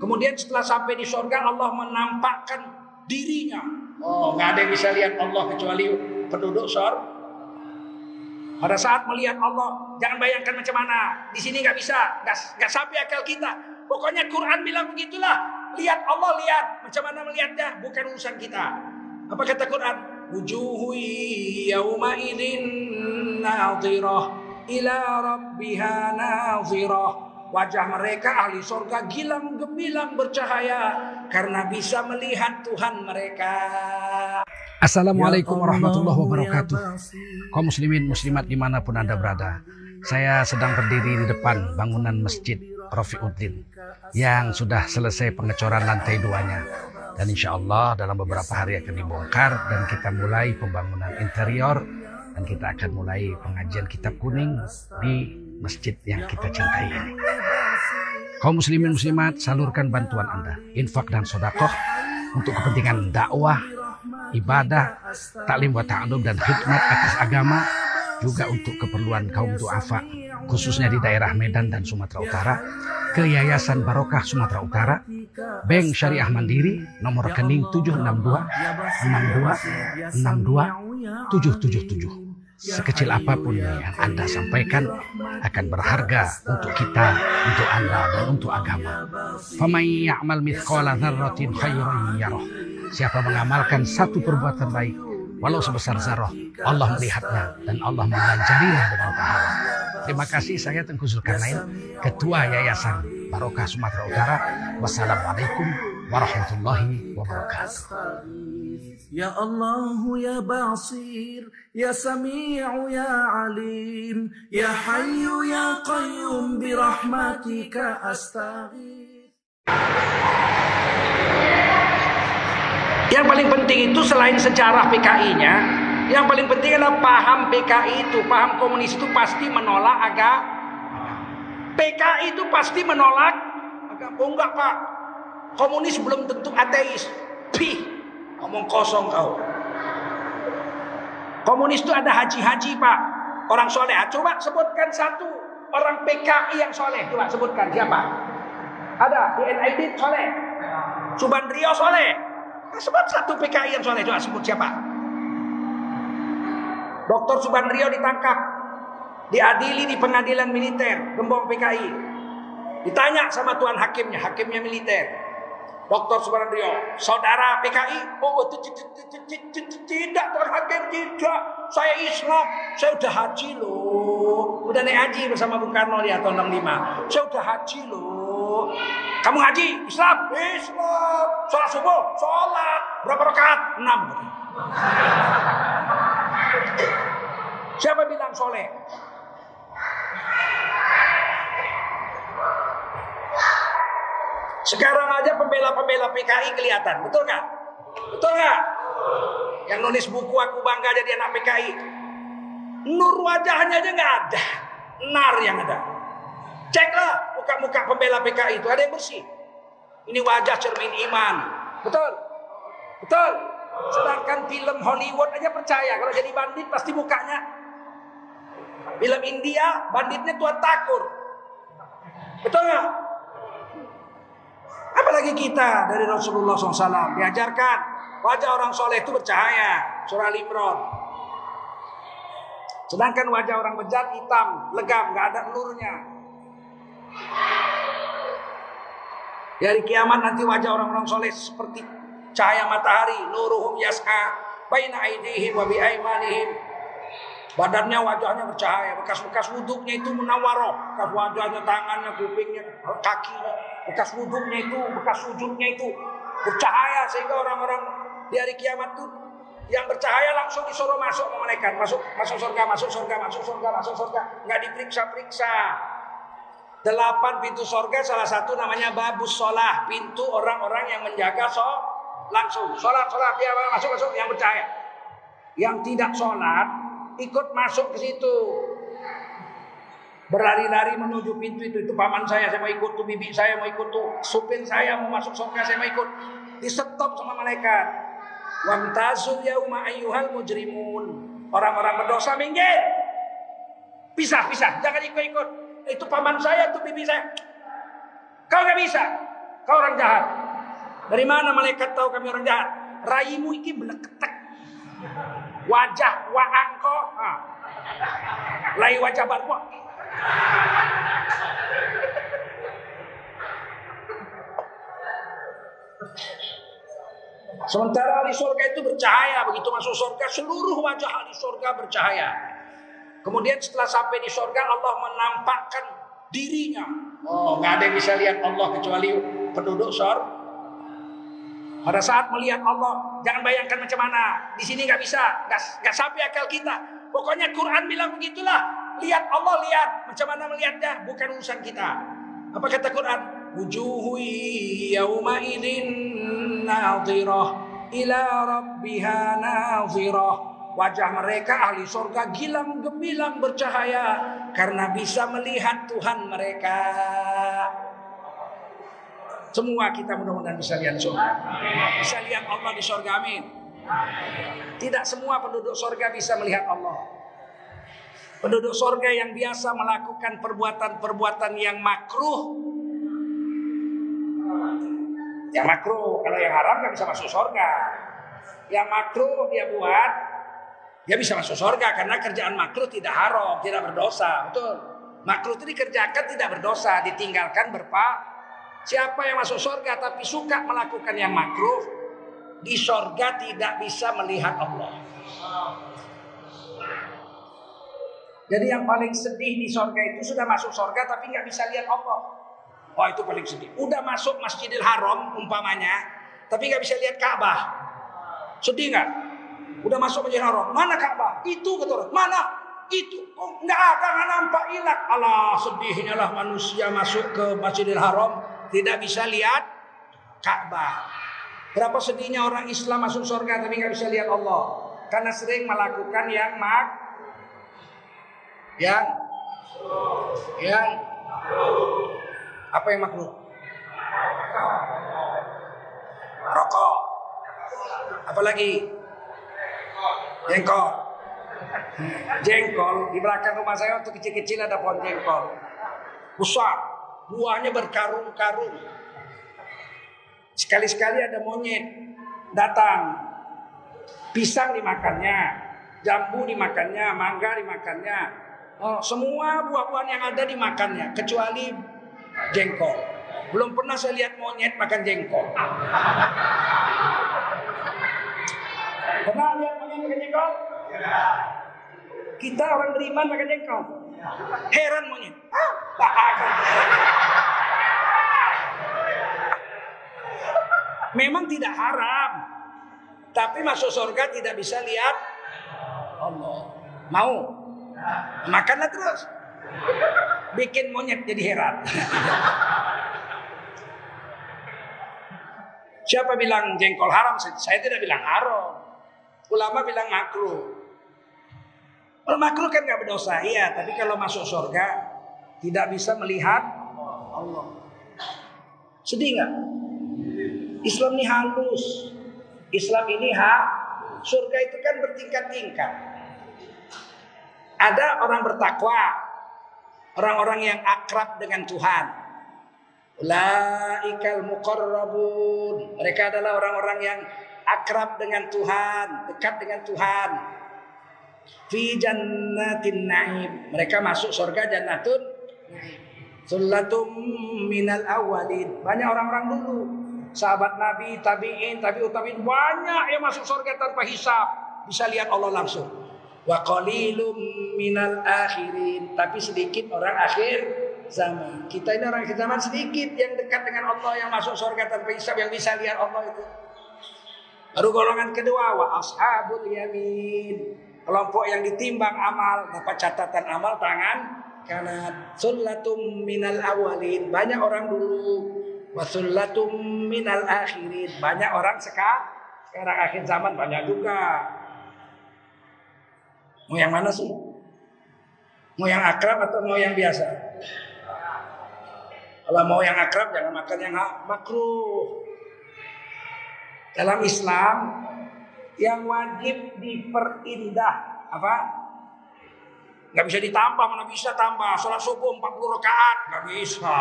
Kemudian setelah sampai di surga Allah menampakkan dirinya. Oh, nggak ada yang bisa lihat Allah kecuali penduduk surga. Pada saat melihat Allah, jangan bayangkan macam mana. Di sini nggak bisa, nggak, sampai akal kita. Pokoknya Quran bilang begitulah. Lihat Allah lihat, macam mana melihatnya bukan urusan kita. Apa kata Quran? Wujuhu yawma idin nadhirah ila rabbiha. Wajah mereka ahli surga gilang gemilang bercahaya karena bisa melihat Tuhan mereka. Assalamualaikum warahmatullahi wabarakatuh. Kaum muslimin muslimat di mana pun anda berada. Saya sedang berdiri di depan bangunan masjid Rafiuddin yang sudah selesai pengecoran lantai duanya. Dan insya Allah dalam beberapa hari akan dibongkar dan kita mulai pembangunan interior dan kita akan mulai pengajian kitab kuning di masjid yang kita cintai ini. Kaum muslimin muslimat salurkan bantuan Anda, infak dan sodakoh untuk kepentingan dakwah, ibadah, taklim wa ta'alum dan khidmat atas agama, juga untuk keperluan kaum duafa, khususnya di daerah Medan dan Sumatera Utara, ke Yayasan Barokah Sumatera Utara, Bank Syariah Mandiri, nomor rekening 762 62 62 777 sekecil apa pun yang Anda sampaikan akan berharga untuk kita, untuk Anda dan untuk agama. Famay ya'mal mithqala dzarratin khairan yarah. Siapa mengamalkan satu perbuatan baik walau sebesar zarah, Allah melihatnya dan Allah mengajarinya dengan pahala. Terima kasih saya Tengku Zulkarnain, Ketua Yayasan Barokah Sumatera Utara. Wassalamualaikum warahmatullahi wabarakatuh. Ya Allah ya Basir, ya Sami'u ya Alim, ya Hayyu ya Qayyum bi rahmatika astaghfir. Yang paling penting itu selain sejarah PKI-nya, yang paling penting adalah paham PKI itu, paham komunis itu pasti menolak agak PKI itu pasti menolak agak Oh enggak Pak, komunis belum tentu ateis. Pih, ngomong kosong kau. Komunis itu ada haji-haji pak, orang soleh. Coba sebutkan satu orang PKI yang soleh. Coba sebutkan siapa? Ada di NID soleh. Subandrio soleh. Sebut satu PKI yang soleh. Coba sebut siapa? Dokter Subandrio ditangkap. Diadili di pengadilan militer. Gembong PKI. Ditanya sama tuan hakimnya. Hakimnya militer. Dokter Subandrio, saudara PKI? Oh, tidak tuan hakim, tidak. Saya Islam, saya udah haji loh. Udah naik haji bersama Bung Karno di tahun 65. Saya udah haji loh. Kamu haji? Islam? Islam. Sholat subuh? Sholat. Berapa rakaat? Enam. Siapa bilang soleh? Sekarang aja pembela-pembela PKI kelihatan, betul nggak? Betul nggak? Yang nulis buku aku bangga jadi anak PKI. Nur wajahnya aja nggak ada, nar yang ada. Ceklah muka-muka pembela PKI itu ada yang bersih. Ini wajah cermin iman, betul? Betul. Sedangkan film Hollywood aja percaya kalau jadi bandit pasti mukanya. Film India banditnya tuan takur, betul nggak? Apalagi kita dari Rasulullah SAW diajarkan wajah orang soleh itu bercahaya. Surah Al-Imran. Sedangkan wajah orang bejat hitam, legam, nggak ada nurnya. Dari kiamat nanti wajah orang-orang soleh seperti cahaya matahari. Nuruhum yas'a baina aidihim wa biaimanihim. Badannya wajahnya bercahaya, bekas-bekas wuduknya itu menawaroh, bekas wajahnya, tangannya, kupingnya, kakinya, bekas wuduknya itu, bekas sujudnya itu bercahaya sehingga orang-orang di hari kiamat itu yang bercahaya langsung disuruh masuk malaikat, masuk masuk surga, masuk surga, masuk surga, masuk surga, nggak diperiksa-periksa. Delapan pintu surga salah satu namanya babus sholah, pintu orang-orang yang menjaga so langsung. Sholat sholat dia masuk masuk yang bercahaya. Yang tidak sholat ikut masuk ke situ. Berlari-lari menuju pintu itu. Itu paman saya, saya mau ikut. Tuh bibi saya mau ikut. Tuh supir saya mau masuk surga, saya mau ikut. Di stop sama malaikat. Wamtazu yauma ayyuhal mujrimun. Orang-orang berdosa minggir. Pisah, pisah. Jangan ikut-ikut. Itu paman saya, tuh bibi saya. Kau gak bisa. kau orang jahat. Dari mana malaikat tahu kami orang jahat? Raimu iki beleketek. Wajah wa angko. Lai wajah barwa. Sementara ahli surga itu bercahaya, begitu masuk surga seluruh wajah ahli surga bercahaya. Kemudian setelah sampai di surga Allah menampakkan dirinya. Oh, nggak ada yang bisa lihat Allah kecuali penduduk surga. Pada saat melihat Allah, jangan bayangkan macam mana. Di sini nggak bisa, nggak sampai akal kita. Pokoknya Quran bilang begitulah. Lihat Allah lihat, macam mana melihatnya bukan urusan kita. Apa kata Quran? Wujuhu yawma idin ila rabbiha nadhirah. Wajah mereka ahli surga gilang gemilang bercahaya karena bisa melihat Tuhan mereka. Semua kita mudah-mudahan bisa lihat surga. Bisa lihat Allah di surga, amin. Tidak semua penduduk surga bisa melihat Allah. Penduduk surga yang biasa melakukan perbuatan-perbuatan yang makruh. Yang makruh, kalau yang haram nggak bisa masuk surga. Yang makruh dia buat, dia bisa masuk surga karena kerjaan makruh tidak haram, tidak berdosa, betul. Makruh itu dikerjakan tidak berdosa, ditinggalkan berpa Siapa yang masuk surga tapi suka melakukan yang makruh, di surga tidak bisa melihat Allah. Jadi yang paling sedih di surga itu sudah masuk surga tapi nggak bisa lihat Allah. Oh itu paling sedih. Udah masuk Masjidil Haram umpamanya, tapi nggak bisa lihat Ka'bah. Sedih nggak? Udah masuk Masjidil Haram, mana Ka'bah? Itu kata Mana? Itu oh, nggak ada nggak nampak ilat. Allah sedihnya lah manusia masuk ke Masjidil Haram tidak bisa lihat Ka'bah. Berapa sedihnya orang Islam masuk surga tapi nggak bisa lihat Allah karena sering melakukan yang mak yang yang apa yang makruh? Rokok. Apalagi? Jengkol. Jengkol di belakang rumah saya waktu kecil-kecil ada pohon jengkol. Besar, buahnya berkarung-karung. Sekali-sekali ada monyet datang. Pisang dimakannya, jambu dimakannya, mangga dimakannya. Oh, semua buah-buahan yang ada dimakannya kecuali jengkol. Belum pernah saya lihat monyet makan jengkol. Pernah lihat monyet makan jengkol? Kita orang beriman makan jengkol. Heran monyet. Memang tidak haram. Tapi masuk surga tidak bisa lihat Allah. Mau? Makanlah terus. Bikin monyet jadi heran. Siapa bilang jengkol haram? Saya tidak bilang haram. Ulama bilang makruh. Kalau makruh kan nggak berdosa, iya. Tapi kalau masuk surga tidak bisa melihat Allah. Sedih nggak? Islam ini halus. Islam ini hak. Surga itu kan bertingkat-tingkat. Ada orang bertakwa, orang-orang yang akrab dengan Tuhan. Ulaikal muqarrabun. Mereka adalah orang-orang yang akrab dengan Tuhan, dekat dengan Tuhan. Fi jannatin naim. Mereka masuk surga jannatun Sullatum minal awalin. Banyak orang-orang dulu. Sahabat Nabi, tabi'in, tabi'ut tabi'in. Banyak yang masuk surga tanpa hisap. Bisa lihat Allah langsung. Wa qalilum minal akhirin. Tapi sedikit orang akhir zaman. Kita ini orang akhir zaman sedikit yang dekat dengan Allah yang masuk surga tanpa hisab yang bisa lihat Allah itu. Baru golongan kedua wa ashabul yamin. Kelompok yang ditimbang amal dapat catatan amal tangan kanan. Sullatum minal awalin. Banyak orang dulu. Wasullatum minal akhirin. Banyak orang sekarang. Sekarang akhir zaman banyak juga. Mau yang mana sih? Mau yang akrab atau mau yang biasa? Kalau mau yang akrab jangan makan yang makruh. Dalam Islam yang wajib diperindah apa? Gak bisa ditambah, mana bisa tambah. Sholat subuh 40 rakaat, gak bisa.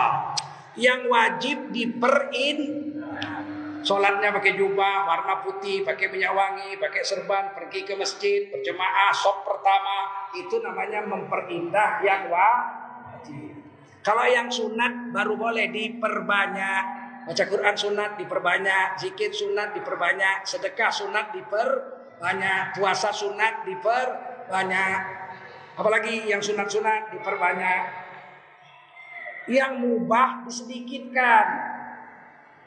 Yang wajib diperin Sholatnya pakai jubah warna putih, pakai minyak wangi, pakai serban, pergi ke masjid, berjemaah, sok pertama. Itu namanya memperindah yang wajib. Kalau yang sunat baru boleh diperbanyak. Baca Quran sunat diperbanyak, zikir sunat diperbanyak, sedekah sunat diperbanyak, puasa sunat diperbanyak. Apalagi yang sunat-sunat diperbanyak. Yang mubah disedikitkan.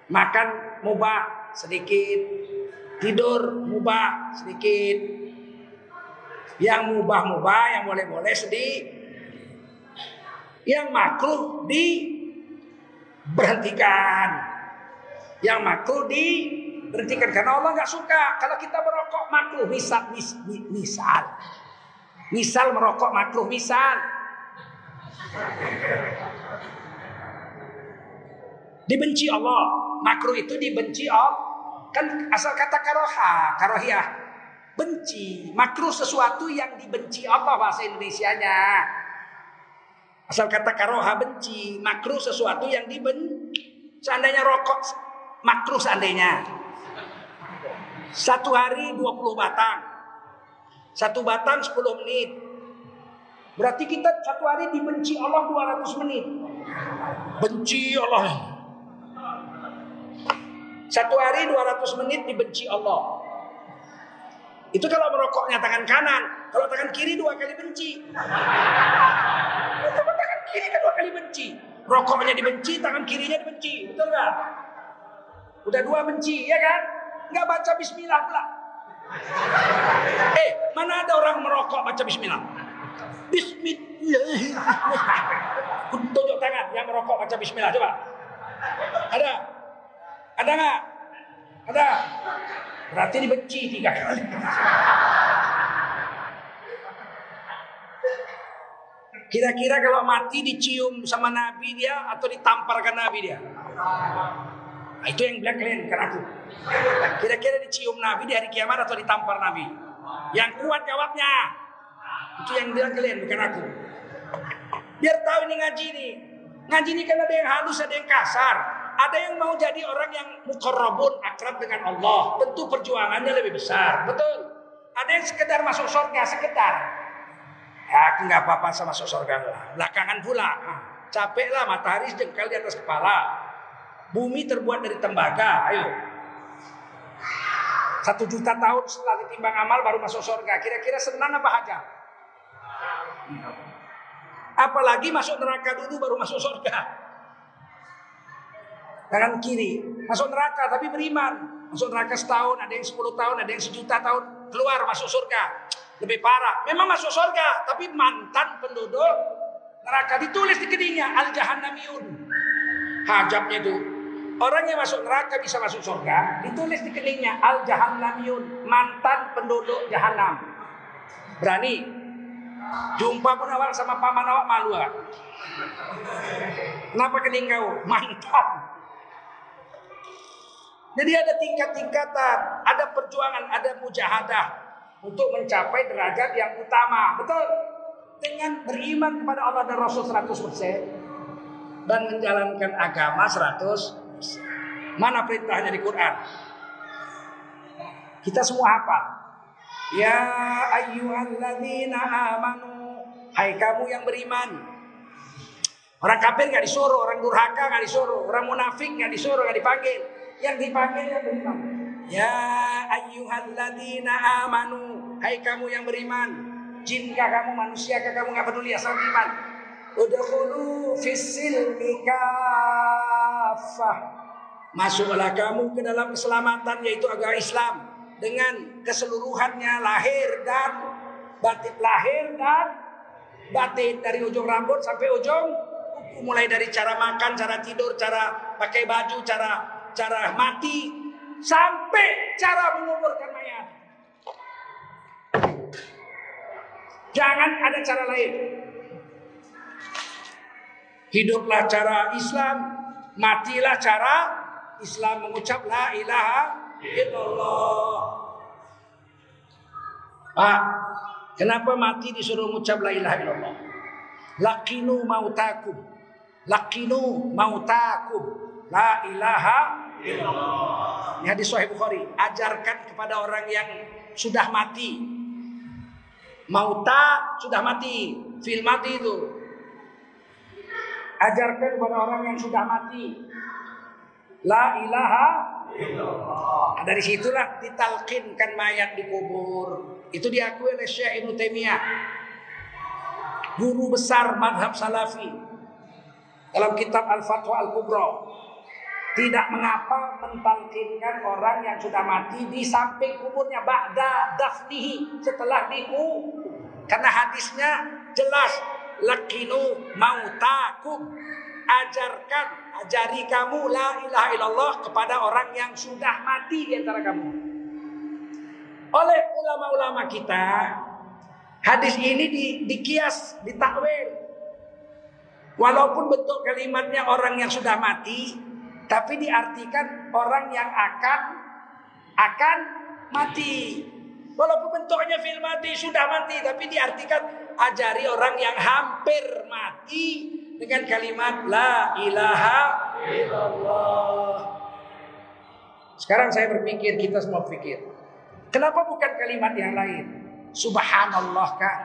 Makan mubah sedikit, tidur mubah sedikit. Yang mubah-mubah, yang boleh-boleh sedih. Yang makruh diberhentikan. Yang makruh diberhentikan karena Allah nggak suka kalau kita merokok makruh. Misal, mis, misal, misal merokok makruh, misal. Dibenci Allah. Makruh itu dibenci Allah. Kan asal kata karoha, karohiyah. Benci. Makruh sesuatu yang dibenci Allah bahasa Indonesianya. Asal kata karoha benci. Makruh sesuatu yang dibenci. Seandainya rokok makruh seandainya. Satu hari 20 batang. Satu batang 10 menit. Berarti kita satu hari dibenci Allah 200 menit. Benci Allah. Satu hari 200 menit dibenci Allah. Itu kalau merokoknya tangan kanan. Kalau tangan kiri dua kali benci. Itu tangan kiri kan dua kali benci. Rokoknya dibenci, tangan kirinya dibenci. Betul nggak? Udah dua benci, ya kan? Nggak baca bismillah pula. Eh, mana ada orang merokok baca bismillah? Bismillahirrahmanirrahim. Tunjuk tangan yang merokok baca bismillah. Coba. Ada? Ada nggak? Ada. Berarti dibenci tiga kali. Kira-kira kalau mati dicium sama Nabi dia atau ditamparkan Nabi dia? Nah, itu yang bilang kalian bukan aku. Kira-kira dicium Nabi di hari kiamat atau ditampar Nabi? Yang kuat jawabnya. Itu yang bilang kalian bukan aku. Biar tahu ini ngaji nih. Ngaji ini kan ada yang halus, ada yang kasar. Ada yang mau jadi orang yang mukorobun akrab dengan Allah. Tentu perjuangannya lebih besar. Betul. Ada yang sekedar masuk surga, sekedar. Ya, aku nggak apa-apa sama masuk surga. Belakangan pula. Nah, capek lah matahari jengkal di atas kepala. Bumi terbuat dari tembaga. Ayo. Satu juta tahun setelah ditimbang amal baru masuk surga. Kira-kira senang apa aja? Apalagi masuk neraka dulu baru masuk surga tangan kiri masuk neraka tapi beriman masuk neraka setahun ada yang sepuluh tahun ada yang sejuta tahun keluar masuk surga lebih parah memang masuk surga tapi mantan penduduk neraka ditulis di kedingnya al jahannamiyun hajabnya itu orang yang masuk neraka bisa masuk surga ditulis di keningnya al jahannamiyun mantan penduduk jahanam berani jumpa pun awak sama paman awak malu ah. Kenapa kening kau? Mantan. Jadi ada tingkat-tingkatan, ada perjuangan, ada mujahadah untuk mencapai derajat yang utama. Betul? Dengan beriman kepada Allah dan Rasul 100% dan menjalankan agama 100%. Mana perintahnya di Quran? Kita semua apa? Ya ayyuhalladzina amanu Hai kamu yang beriman Orang kafir gak disuruh Orang durhaka gak disuruh Orang munafik gak disuruh gak dipanggil yang dipanggil yang beriman. Ya ayyuhalladzina amanu. Hai kamu yang beriman. Jinkah kamu manusia kah kamu nggak peduli asal beriman. Udkhulu fissilmi kafah. Masuklah kamu ke dalam keselamatan yaitu agama Islam dengan keseluruhannya lahir dan batin lahir dan batin dari ujung rambut sampai ujung mulai dari cara makan, cara tidur, cara pakai baju, cara cara mati, sampai cara menguburkan mayat. Jangan ada cara lain. Hiduplah cara Islam, matilah cara Islam mengucap la ilaha illallah. Pak, kenapa mati disuruh mengucap la ilaha illallah? Lakinu mautakum. Lakinu mautakum la ilaha illallah. Ini hadis Sahih Bukhari. Ajarkan kepada orang yang sudah mati. Mauta sudah mati. Fil mati itu. Ajarkan kepada orang yang sudah mati. La ilaha illallah. Dari situlah ditalkinkan mayat di kubur. Itu diakui oleh Syekh Ibnu Taimiyah. Guru besar madhab salafi dalam kitab Al-Fatwa Al-Kubra tidak mengapa mentalkinkan orang yang sudah mati di samping kuburnya ba'da dafnihi setelah diku karena hadisnya jelas lakinu mautakum. Ajarkan ajari kamu la ilaha illallah kepada orang yang sudah mati di antara kamu. Oleh ulama-ulama kita hadis ini di, dikias ditakwil. Walaupun bentuk kalimatnya orang yang sudah mati, tapi diartikan orang yang akan akan mati. Walaupun bentuknya fil mati sudah mati, tapi diartikan ajari orang yang hampir mati dengan kalimat la ilaha illallah. Sekarang saya berpikir, kita semua pikir. Kenapa bukan kalimat yang lain? Subhanallah kah?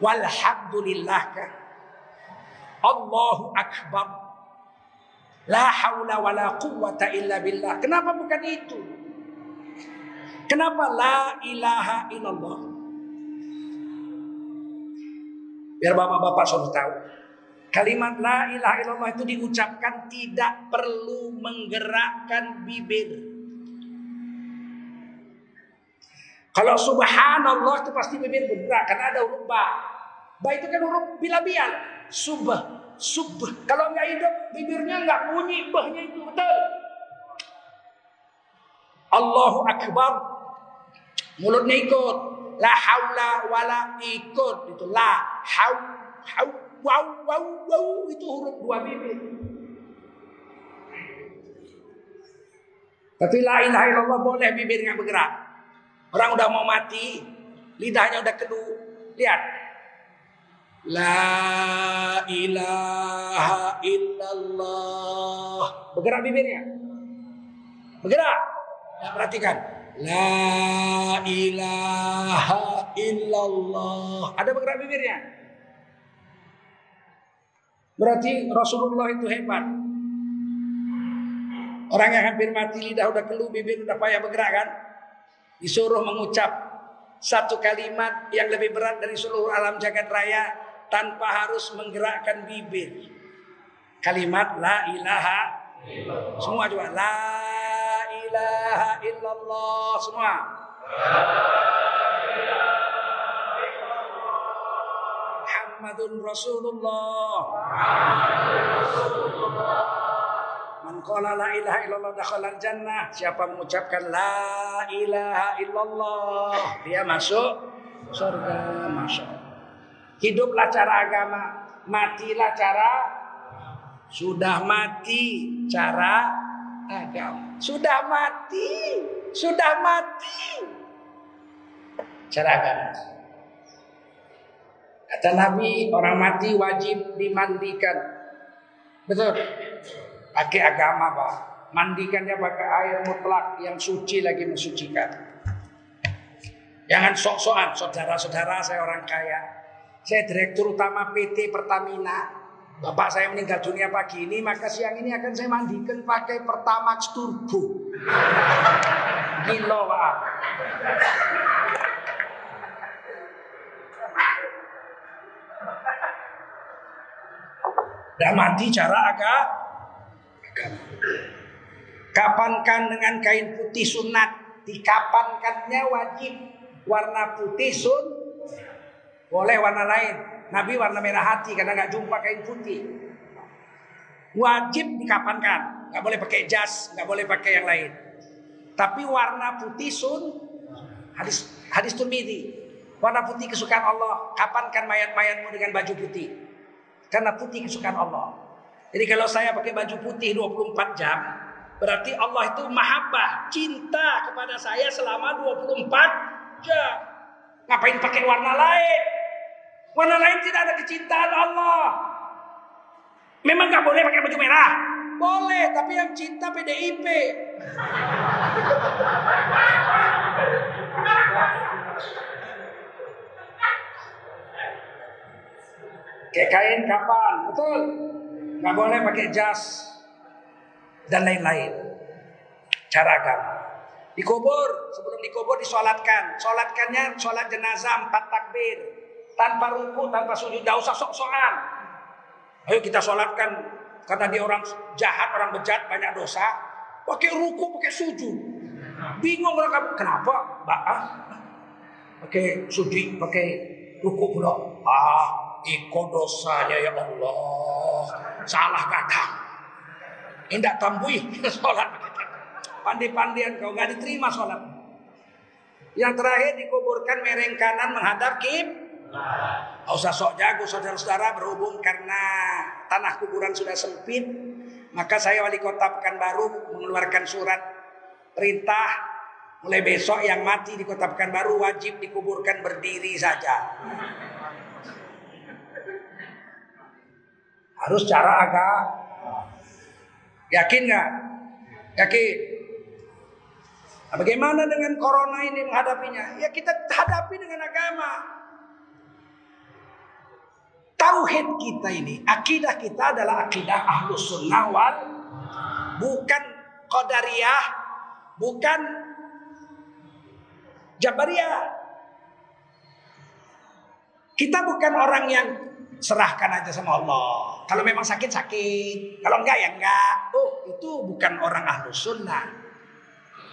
Walhamdulillah kah? Allahu Akbar. La haula wa la quwwata illa billah. Kenapa bukan itu? Kenapa la ilaha illallah? Biar bapak-bapak suruh tahu. Kalimat la ilaha illallah itu diucapkan tidak perlu menggerakkan bibir. Kalau subhanallah itu pasti bibir bergerak karena ada huruf ba. Ba itu kan huruf bilabial. Subah, subah. Kalau nggak hidup, bibirnya nggak bunyi, bahnya itu betul. Allahu Akbar. Mulutnya ikut. La haula wala ikut. Itu la hau hau wow wow wow itu huruf dua bibir. Tapi la ilaha illallah boleh bibirnya bergerak. Orang udah mau mati, lidahnya udah kedu. Lihat, La ilaha illallah. Bergerak bibirnya. Bergerak. Ya, perhatikan. La ilaha illallah. Ada bergerak bibirnya. Berarti Rasulullah itu hebat. Orang yang hampir mati lidah udah keluh, bibir udah payah bergerak kan? Disuruh mengucap satu kalimat yang lebih berat dari seluruh alam jagat raya tanpa harus menggerakkan bibir. Kalimat la ilaha semua coba la ilaha illallah semua. Muhammadun Rasulullah. Man qala la ilaha illallah dakhala jannah. Siapa mengucapkan la ilaha illallah, dia masuk surga, masuk. Hiduplah cara agama, matilah cara sudah mati cara agama. Sudah mati, sudah mati. Agama. Kata Nabi, orang mati wajib dimandikan. Betul. Pakai agama, Pak. Mandikannya pakai air mutlak yang suci lagi mensucikan. Jangan sok-sokan, saudara-saudara saya orang kaya. Saya direktur utama PT Pertamina. Bapak saya meninggal dunia pagi ini, maka siang ini akan saya mandikan pakai Pertamax Turbo. Gila, Pak. Dan mandi cara agak. Kapankan dengan kain putih sunat, dikapankannya wajib warna putih sun boleh warna lain. Nabi warna merah hati karena nggak jumpa kain putih. Wajib dikapankan, nggak boleh pakai jas, nggak boleh pakai yang lain. Tapi warna putih sun hadis hadis Turmidi. Warna putih kesukaan Allah. Kapankan mayat-mayatmu dengan baju putih. Karena putih kesukaan Allah. Jadi kalau saya pakai baju putih 24 jam, berarti Allah itu mahabbah, cinta kepada saya selama 24 jam. Ngapain pakai warna lain? Warna lain tidak ada kecintaan Allah. Memang nggak boleh pakai baju merah? Boleh, tapi yang cinta PDIP. Kayak kain kapan, betul? Nggak boleh pakai jas dan lain-lain. Cara agama. Dikubur, sebelum dikubur disolatkan. Solatkannya solat jenazah empat takbir. Tanpa ruku, tanpa sujud, tidak usah sok-sokan. Ayo kita solatkan karena dia orang jahat, orang bejat, banyak dosa. Pakai ruku, pakai sujud. Bingung orang kenapa? Mbak, ah, pakai sujud, pakai ruku pula. Ah, iko dosanya ya Allah. Salah kata. Indah tambui sholat. Pandai-pandian kau nggak diterima sholat. Yang terakhir dikuburkan mereng kanan menghadap kib. Gak usah sok jago saudara-saudara berhubung karena tanah kuburan sudah sempit. Maka saya wali kota Pekanbaru mengeluarkan surat perintah mulai besok yang mati di kota Pekanbaru wajib dikuburkan berdiri saja. Harus cara agak yakin nggak? Yakin. Nah, bagaimana dengan corona ini menghadapinya? Ya kita hadapi dengan agama. Tauhid kita ini, akidah kita adalah akidah ahlus sunnah wal bukan qadariyah, bukan jabariyah. Kita bukan orang yang serahkan aja sama Allah. Kalau memang sakit sakit, kalau enggak ya enggak. Oh itu bukan orang ahlus sunnah.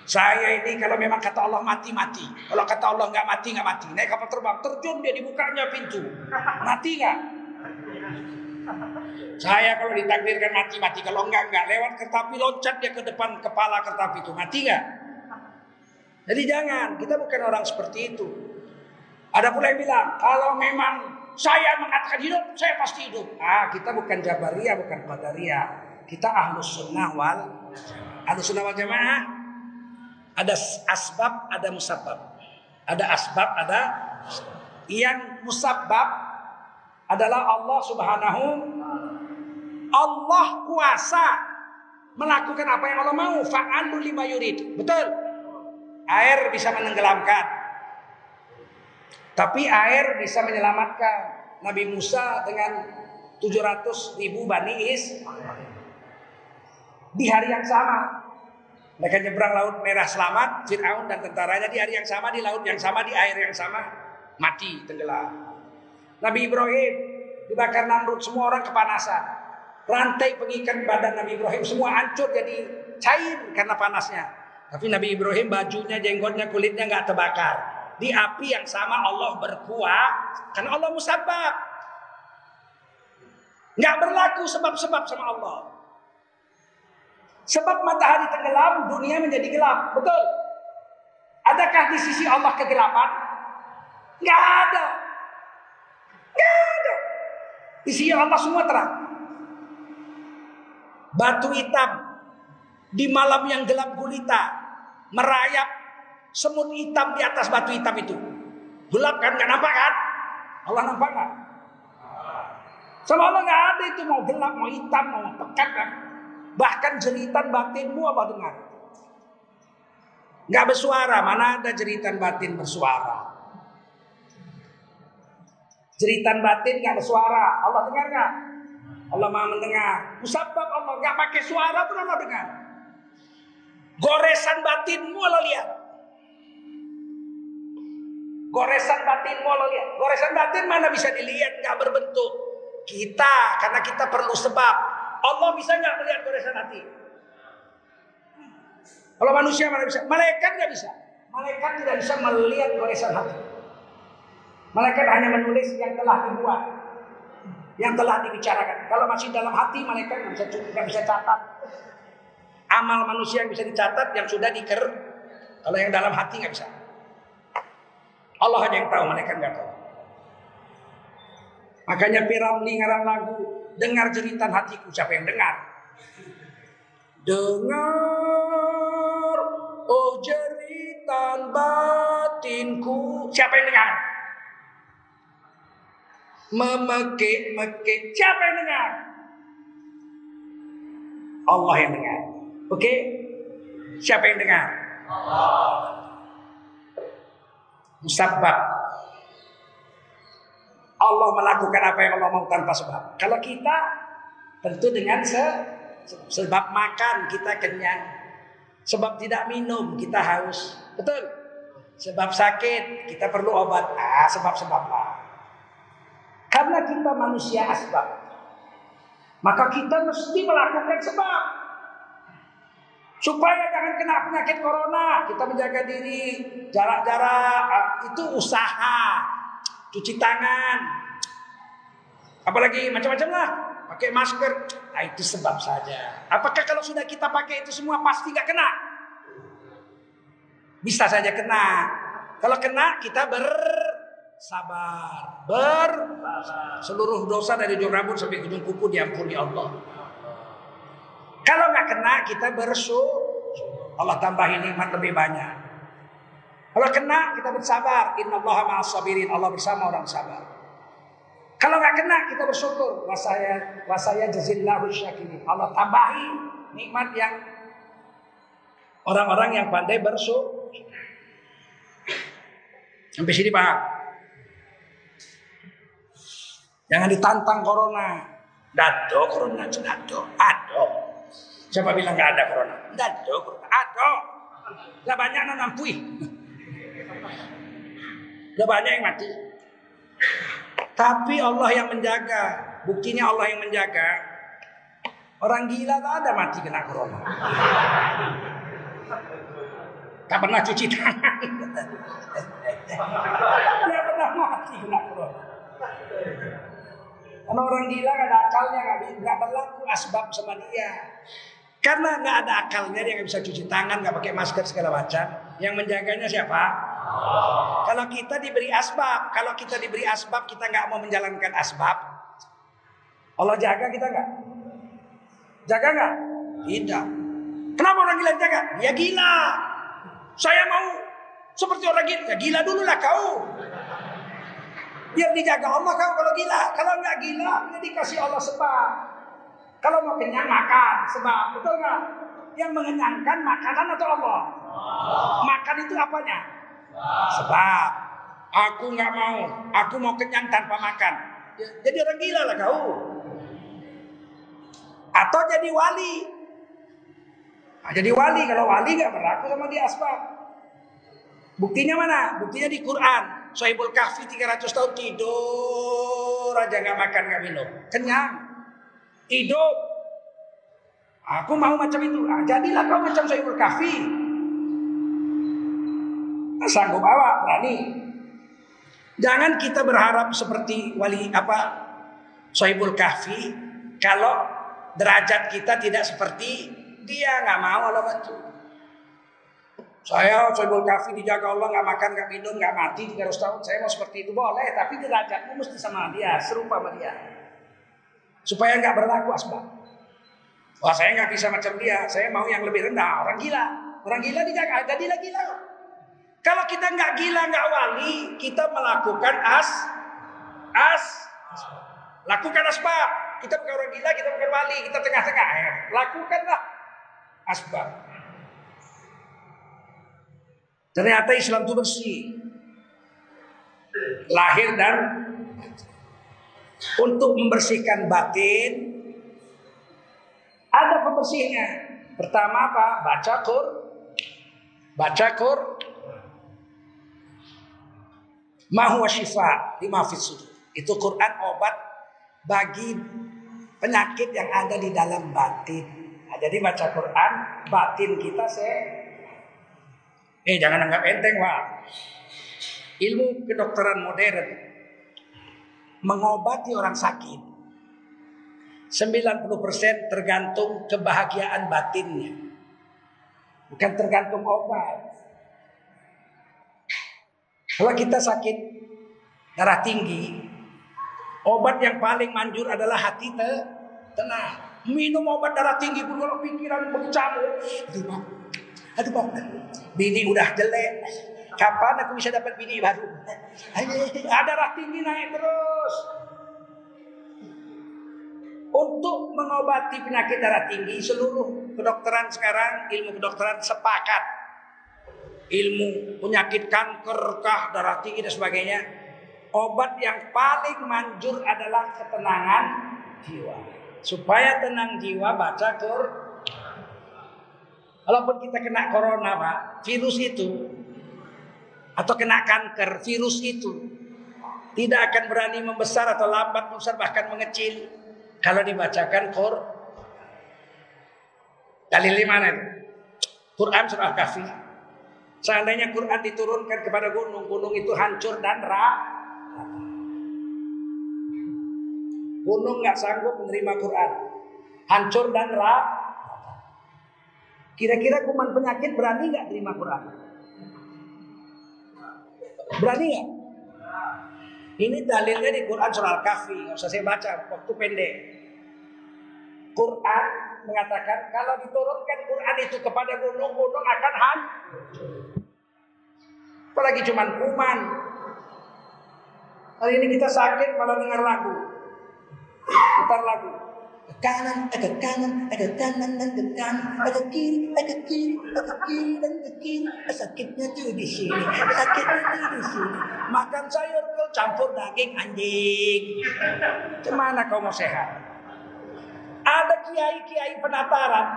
Saya ini kalau memang kata Allah mati mati. Kalau kata Allah enggak mati enggak mati. Naik kapal terbang terjun dia dibukanya pintu. Mati enggak? Saya kalau ditakdirkan mati mati. Kalau enggak enggak lewat kereta api loncat dia ke depan kepala kereta api itu mati enggak? Jadi jangan kita bukan orang seperti itu. Ada pula yang bilang kalau memang saya mengatakan hidup, saya pasti hidup. Ah, kita bukan Jabariyah, bukan Qadariyah. Kita ahlus sunnah wal ahlus sunnah wal jamaah. Ada asbab, ada musabab. Ada asbab, ada yang musabab adalah Allah Subhanahu Allah kuasa melakukan apa yang Allah mau. Fa'alu lima yurid. Betul. Air bisa menenggelamkan. Tapi air bisa menyelamatkan Nabi Musa dengan 700 ribu Bani Is di hari yang sama. Mereka nyebrang laut merah selamat, Fir'aun dan tentaranya di hari yang sama, di laut yang sama, di air yang sama, mati tenggelam. Nabi Ibrahim dibakar Namrud, semua orang kepanasan. Rantai pengikat badan Nabi Ibrahim semua hancur jadi cair karena panasnya. Tapi Nabi Ibrahim bajunya, jenggotnya, kulitnya nggak terbakar di api yang sama Allah berkuah karena Allah musabab. Nggak berlaku sebab-sebab sama Allah. Sebab matahari tenggelam, dunia menjadi gelap. Betul. Adakah di sisi Allah kegelapan? Nggak ada. Nggak ada. Di sisi Allah semua terang. Batu hitam di malam yang gelap gulita merayap semut hitam di atas batu hitam itu. Gelap kan? Gak nampak kan? Allah nampak gak? Sama Allah gak ada itu mau gelap, mau hitam, mau pekat kan? Bahkan jeritan batinmu apa dengar? Gak bersuara, mana ada jeritan batin bersuara? Jeritan batin gak bersuara, Allah dengar gak? Allah maha mendengar. Musabab Allah gak pakai suara pun Allah dengar. Goresan batinmu Allah lihat. Goresan batin mau lihat. Goresan batin mana bisa dilihat nggak berbentuk. Kita karena kita perlu sebab. Allah bisa nggak melihat goresan hati? Kalau manusia mana bisa? Malaikat nggak bisa. Malaikat tidak bisa melihat goresan hati. Malaikat hanya menulis yang telah dibuat, yang telah dibicarakan. Kalau masih dalam hati, malaikat nggak bisa nggak bisa catat. Amal manusia yang bisa dicatat yang sudah diker. Kalau yang dalam hati nggak bisa. Allah hanya yang tahu, malaikat nggak tahu. Makanya Piramli ngarang lagu, dengar jeritan hatiku, siapa yang dengar? Dengar, oh jeritan batinku, siapa yang dengar? Memekik-mekik, siapa yang dengar? Allah yang dengar. Oke? Siapa yang dengar? Musabbab. Allah melakukan apa yang Allah mau tanpa sebab. Kalau kita tentu dengan se sebab makan kita kenyang. Sebab tidak minum kita haus. Betul? Sebab sakit kita perlu obat. Ah, sebab-sebab. Karena kita manusia asbab. Maka kita mesti melakukan sebab. Supaya jangan kena penyakit corona, kita menjaga diri, jarak-jarak, ah, itu usaha, cuci tangan, apalagi macam-macam lah, pakai masker, nah itu sebab saja. Apakah kalau sudah kita pakai itu semua pasti nggak kena? Bisa saja kena. Kalau kena kita bersabar, ber seluruh dosa dari ujung rambut sampai ujung kuku diampuni Allah. Kalau nggak kena kita bersyukur. Allah tambahin nikmat lebih banyak. Kalau kena kita bersabar. Inna Allah ma'as sabirin. Allah bersama orang sabar. Kalau nggak kena kita bersyukur. Wasaya wasaya jazillahu syakirin. Allah tambahi nikmat yang orang-orang yang pandai bersyukur. Sampai sini paham? Jangan ditantang corona. Dado corona, dado, ado. Siapa bilang nggak ada corona? Dado corona, ado. Lah banyak nampui. Lah banyak yang mati. Tapi Allah yang menjaga. Buktinya Allah yang menjaga. Orang gila tak ada mati kena corona. Tak pernah cuci tangan. Dia pernah mati kena corona. Karena orang gila gak ada akalnya, gak, gak berlaku asbab sama dia. Karena nggak ada akalnya dia nggak bisa cuci tangan, nggak pakai masker segala macam. Yang menjaganya siapa? Kalau kita diberi asbab, kalau kita diberi asbab kita nggak mau menjalankan asbab, Allah jaga kita nggak? Jaga nggak? Tidak. Kenapa orang gila jaga? Ya gila. Saya mau seperti orang gila. Ya gila dulu lah kau. Biar dijaga Allah kau kalau gila. Kalau nggak gila, ya dikasih Allah sebab. Kalau mau kenyang makan, sebab betul nggak? Yang mengenyangkan makanan atau Allah? Makan itu apanya? Sebab. Aku nggak mau, aku mau kenyang tanpa makan. Ya, jadi orang gila lah kau. Atau jadi wali. Nah, jadi wali kalau wali nggak berlaku sama dia asbab. Buktinya mana? Buktinya di Quran. Sohibul Kahfi 300 tahun tidur aja nggak makan nggak minum, kenyang hidup. Aku mau macam itu. Nah, jadilah kau macam Sohibul Kahfi. Sanggup awak berani. Jangan kita berharap seperti wali apa Sohibul Kahfi kalau derajat kita tidak seperti dia nggak mau Allah bantu. Saya Sohibul Kahfi dijaga Allah nggak makan nggak minum nggak mati 300 tahun. Saya mau seperti itu boleh, tapi derajatmu mesti sama dia, serupa sama dia supaya nggak berlaku asbab. Wah saya nggak bisa macam dia, saya mau yang lebih rendah. Orang gila, orang gila dijaga, jadilah gila. Kalau kita nggak gila nggak wali, kita melakukan as, as, lakukan asbab. Kita bukan orang gila, kita bukan wali, kita tengah-tengah. Ya. Lakukanlah asbab. Ternyata Islam itu bersih. Lahir dan untuk membersihkan batin ada pembersihnya. Pertama apa? Baca Qur. Baca Qur. Mahu syifa lima. Itu Quran obat bagi penyakit yang ada di dalam batin. Nah, jadi baca Quran, batin kita se Eh jangan anggap enteng, Pak. Ilmu kedokteran modern mengobati orang sakit 90% tergantung kebahagiaan batinnya. Bukan tergantung obat. Kalau kita sakit darah tinggi obat yang paling manjur adalah hati te tenang. Minum obat darah tinggi pun kalau pikiran berkecamuk aduh bini udah jelek Kapan aku bisa dapat bini baru? Ada darah tinggi naik terus. Untuk mengobati penyakit darah tinggi seluruh kedokteran sekarang ilmu kedokteran sepakat ilmu penyakit kanker kah darah tinggi dan sebagainya obat yang paling manjur adalah ketenangan jiwa supaya tenang jiwa baca Qur Walaupun kita kena corona pak virus itu atau kena kanker virus itu tidak akan berani membesar atau lambat membesar bahkan mengecil kalau dibacakan Qur dalil di mana itu? Quran surah Kahfi. Seandainya Quran diturunkan kepada gunung, gunung itu hancur dan ra. Gunung nggak sanggup menerima Quran, hancur dan ra. Kira-kira kuman penyakit berani nggak terima Quran? Berani nggak? Ini dalilnya di Quran surah Al-Kahfi. Nggak usah saya baca, waktu pendek. Quran mengatakan kalau diturunkan Quran itu kepada gunung-gunung akan hancur. Apalagi cuman kuman. Hari ini kita sakit malah dengar lagu. Putar lagu. Ke kanan, ke kanan, ke kanan dan ke kanan, ke kiri, ke kiri, ke kiri dan ke kiri. Eh, Sakitnya tuh di sini, sakitnya tuh di sini. Makan sayur kau campur daging anjing. Gimana kau mau sehat? Ada kiai-kiai penataran.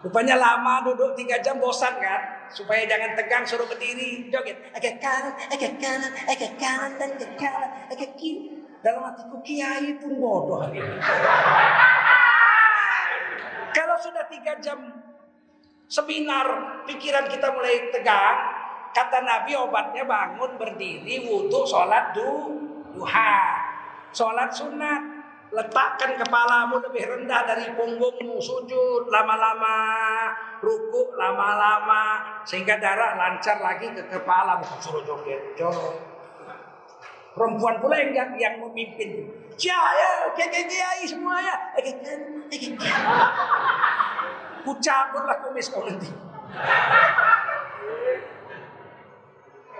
Rupanya lama duduk tiga jam bosan kan? Supaya jangan tegang suruh berdiri joget. Agak kanan, agak kanan, agak kanan dan ke kanan, agak kiri. Dalam hatiku kiai pun bodoh. Kalau sudah tiga jam seminar, pikiran kita mulai tegang. Kata Nabi obatnya bangun berdiri, wudhu, sholat du, duha, sholat sunat. Letakkan kepalamu lebih rendah dari punggungmu Sujud lama-lama Rukuk lama-lama Sehingga darah lancar lagi ke kepala Suruh joget joget Perempuan pula yang, yang memimpin. Jaya Kiai semua ya. Ku caburlah kumis kau nanti.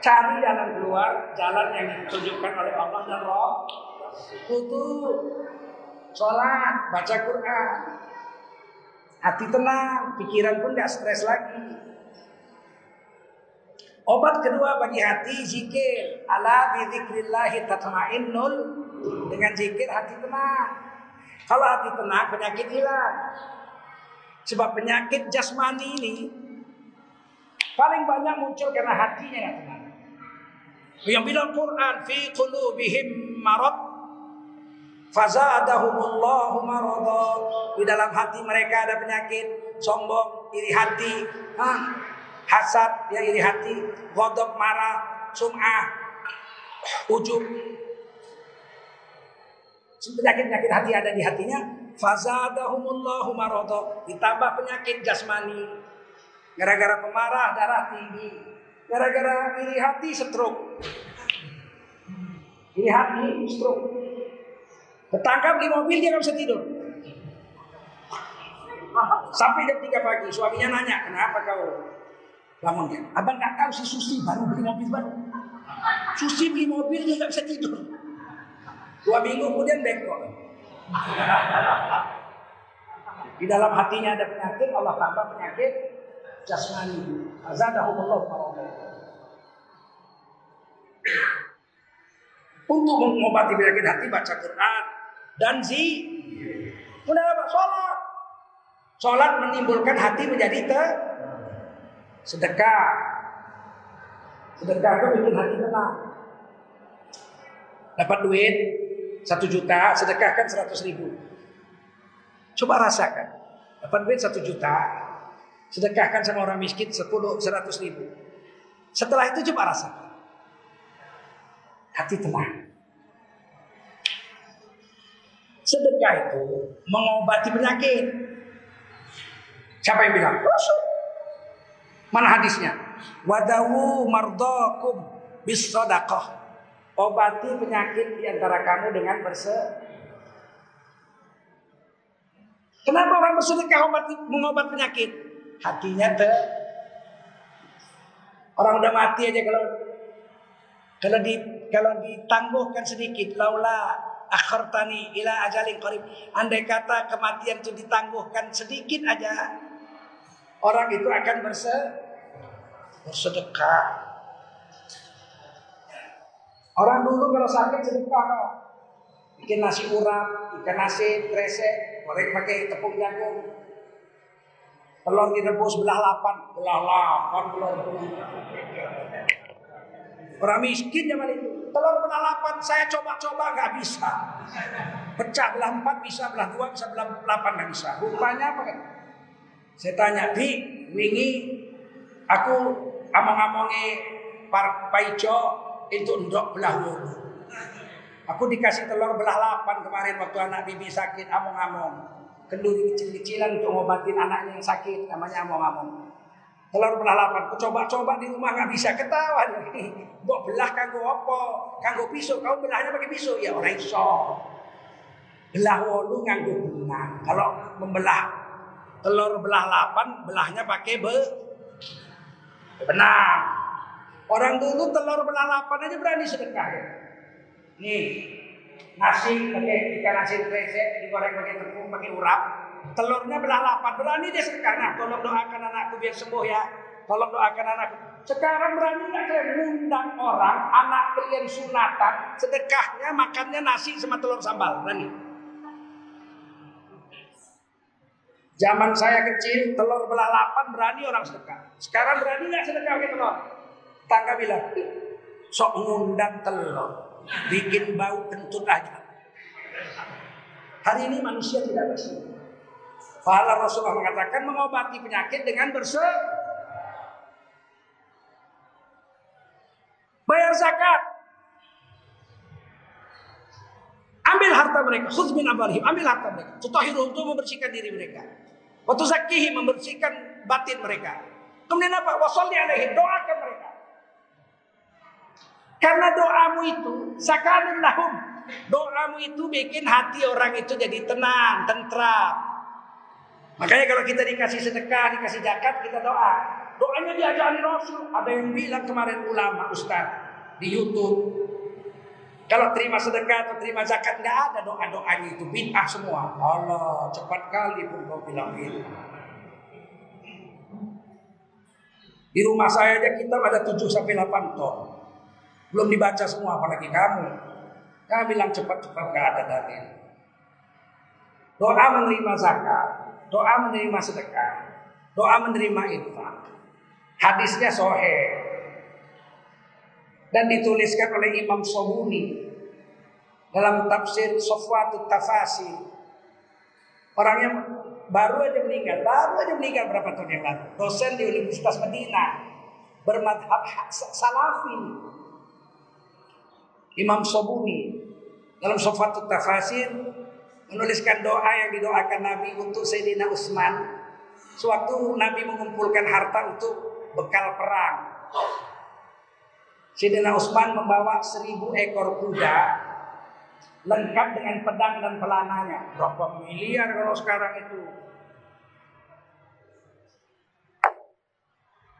Cari jalan keluar Jalan yang ditunjukkan oleh Allah dan Roh. Kutu Sholat, baca Quran. Hati tenang, pikiran pun gak stres lagi. Obat kedua bagi hati zikir. Ala bidzikrillahi tatmainnul. Dengan zikir hati tenang. Kalau hati tenang penyakit hilang. Sebab penyakit jasmani ini paling banyak muncul karena hatinya yang tenang. Yang bilang Quran fi qulubihim marad Fazadahumullahu marada. Di dalam hati mereka ada penyakit, sombong, iri hati, ha? Hasad, ya iri hati, godok marah, sum'ah, ujub. Penyakit-penyakit hati ada di hatinya. Fazadahumullahu marada. Ditambah penyakit jasmani. Gara-gara pemarah, darah tinggi. Gara-gara iri hati, stroke. Iri hati, stroke. Ketangkap di mobil dia nggak bisa tidur. Sampai jam 3 pagi suaminya nanya kenapa kau bangunnya. Abang nggak tahu si Susi baru beli mobil baru. Susi beli mobil dia nggak bisa tidur. Dua minggu kemudian bengkok. Di dalam hatinya ada penyakit, Allah tambah penyakit jasmani. Azadahumullah Untuk mengobati penyakit hati baca Quran dan zi. Kemudian apa? Sholat. Sholat menimbulkan hati menjadi te sedekah. Sedekah itu bikin hati tenang. Dapat duit satu juta, sedekahkan seratus ribu. Coba rasakan. Dapat duit satu juta, sedekahkan sama orang miskin sepuluh, seratus ribu. Setelah itu coba rasakan. Hati tenang. Sedekah itu mengobati penyakit. Siapa yang bilang? Mana hadisnya? Wadawu mardakum bis sadaqah. Obati penyakit di antara kamu dengan berse. Kenapa orang bersedekah obati, mengobat penyakit? Hatinya te Orang udah mati aja kalau kalau di kalau ditangguhkan sedikit laula akhartani ila ajalin qarib. Andai kata kematian itu ditangguhkan sedikit aja, orang itu akan berse bersedekah. Orang dulu kalau sakit sedekah no. Bikin nasi urap, ikan nasi, kresek, goreng pakai tepung jagung. Telur direbus belah lapan, belah lapan, belah Orang miskin zaman itu. Telur belah lapan saya coba-coba nggak bisa. Pecah belah empat bisa, belah dua bisa, belah delapan nggak bisa. Rupanya apa? Saya tanya, Di, wingi aku among-amongi par paijo itu ndok belah wulu. Aku dikasih telur belah lapan kemarin waktu anak bibi sakit among-among. Kenduri kecil-kecilan untuk ngobatin anaknya yang sakit namanya among-among. Telur belah lapan, aku coba-coba di rumah nggak bisa ketawa nih. Mbok belah kanggo apa? Kanggo pisau. Kau belahnya pakai pisau ya orang iso. Belah wolu nganggo benang. Kalau membelah telur belah lapan, belahnya pakai be benang. Orang dulu telur belah lapan aja berani sedekah. Nih, nasi pakai ikan nasi kresek digoreng pakai tepung pakai urap. Telurnya belah lapan berani dia sekarang nah, tolong doakan anakku biar sembuh ya. Tolong doakan anakku. Sekarang berani nggak kalian ngundang orang anak kalian sunatan sedekahnya makannya nasi sama telur sambal. Berani Zaman saya kecil telur belah lapan berani orang sedekah. Sekarang berani nggak sedekah pakai telur? Tangga bilang, sok ngundang telur, bikin bau kentut aja. Hari ini manusia tidak bersih. Pahala Rasulullah mengatakan mengobati penyakit dengan berse bayar zakat. Ambil harta mereka, khudz amwalihim, ambil harta mereka. Tutahiru untuk membersihkan diri mereka. Waktu zakihi membersihkan batin mereka. Kemudian apa? Wasalli alaihi, doakan mereka. Karena doamu itu sakanun lahum. Doamu itu bikin hati orang itu jadi tenang, tentram. Makanya kalau kita dikasih sedekah, dikasih zakat, kita doa. Doanya diajari Rasul. Ada yang bilang kemarin ulama, Ustaz, di Youtube. Kalau terima sedekah atau terima zakat nggak ada doa doanya itu bid'ah semua. Allah cepat kali pun kau bilang itu. Di rumah saya aja kita ada 7 sampai 8 ton. Belum dibaca semua apalagi kamu. Kamu bilang cepat-cepat nggak ada dalil. Doa menerima zakat doa menerima sedekah, doa menerima infak. Hadisnya sohe dan dituliskan oleh Imam Sobuni dalam tafsir Sofwatut Tafasir. Orangnya baru aja meninggal, baru aja meninggal berapa tahun yang lalu. Dosen di Universitas Medina bermadhab salafi. Imam Sobuni dalam Sofwatut Tafasir menuliskan doa yang didoakan Nabi untuk Sayyidina Utsman sewaktu Nabi mengumpulkan harta untuk bekal perang. Sayyidina Utsman membawa seribu ekor kuda lengkap dengan pedang dan pelananya. Berapa miliar kalau sekarang itu?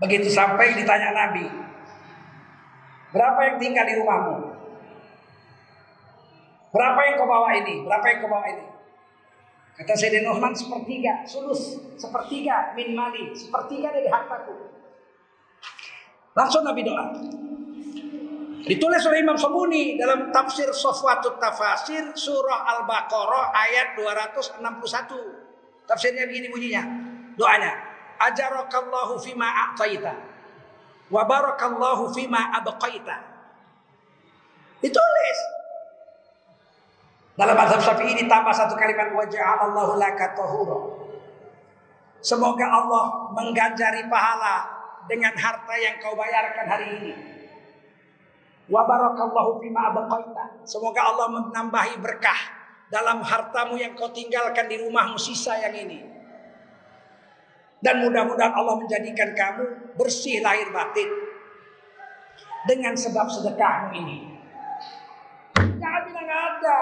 Begitu sampai ditanya Nabi, berapa yang tinggal di rumahmu? Berapa yang kau bawa ini? Berapa yang kau bawa ini? Kata Sayyidina Utsman sepertiga, sulus, sepertiga min mali, sepertiga dari hartaku. Langsung Nabi doa. Ditulis oleh Imam Sabuni dalam tafsir Sofwatut Tafasir surah Al-Baqarah ayat 261. Tafsirnya begini bunyinya. Doanya, ajarakallahu fima a'taita wa barakallahu fima abqaita. Ditulis dalam mazhab Syafi'i ditambah satu kalimat wajah Allah laka tahura. Semoga Allah mengganjari pahala dengan harta yang kau bayarkan hari ini. Wa barakallahu fima abqaita. Semoga Allah menambahi berkah dalam hartamu yang kau tinggalkan di rumahmu sisa yang ini. Dan mudah-mudahan Allah menjadikan kamu bersih lahir batin dengan sebab sedekahmu ini. Jangan bilang ada.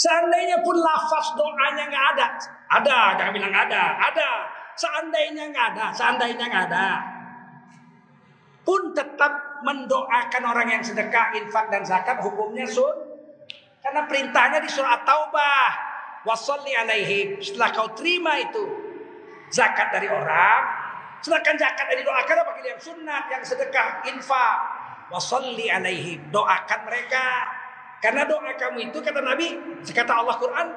Seandainya pun lafaz doanya nggak ada, ada, jangan bilang ada, ada. Seandainya nggak ada, seandainya nggak ada. Pun tetap mendoakan orang yang sedekah, infak dan zakat hukumnya sun. Karena perintahnya di surat Taubah. Wasalli alaihim. Setelah kau terima itu zakat dari orang, sedangkan zakat dari doakan apa yang sunat, yang sedekah, infak. Wasalli alaihim. Doakan mereka. Karena doa kamu itu kata Nabi, kata Allah Quran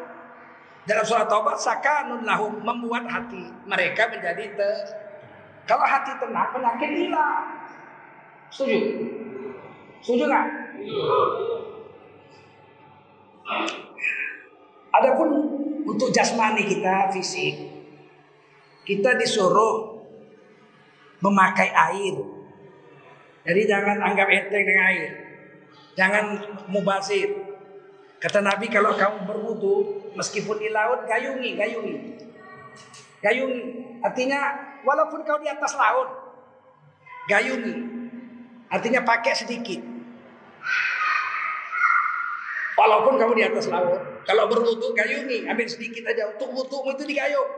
dalam surat Taubah sakanun lahum membuat hati mereka menjadi te kalau hati tenang penyakit hilang. Setuju? Setuju nggak? Adapun untuk jasmani kita fisik, kita disuruh memakai air. Jadi jangan anggap enteng dengan air. Jangan mubazir. Kata Nabi kalau kamu berwudu meskipun di laut gayungi, gayungi. Gayungi. Artinya walaupun kau di atas laut gayungi. Artinya pakai sedikit. Walaupun kamu di atas laut, kalau berwudu gayungi, ambil sedikit aja untuk wudu itu digayung.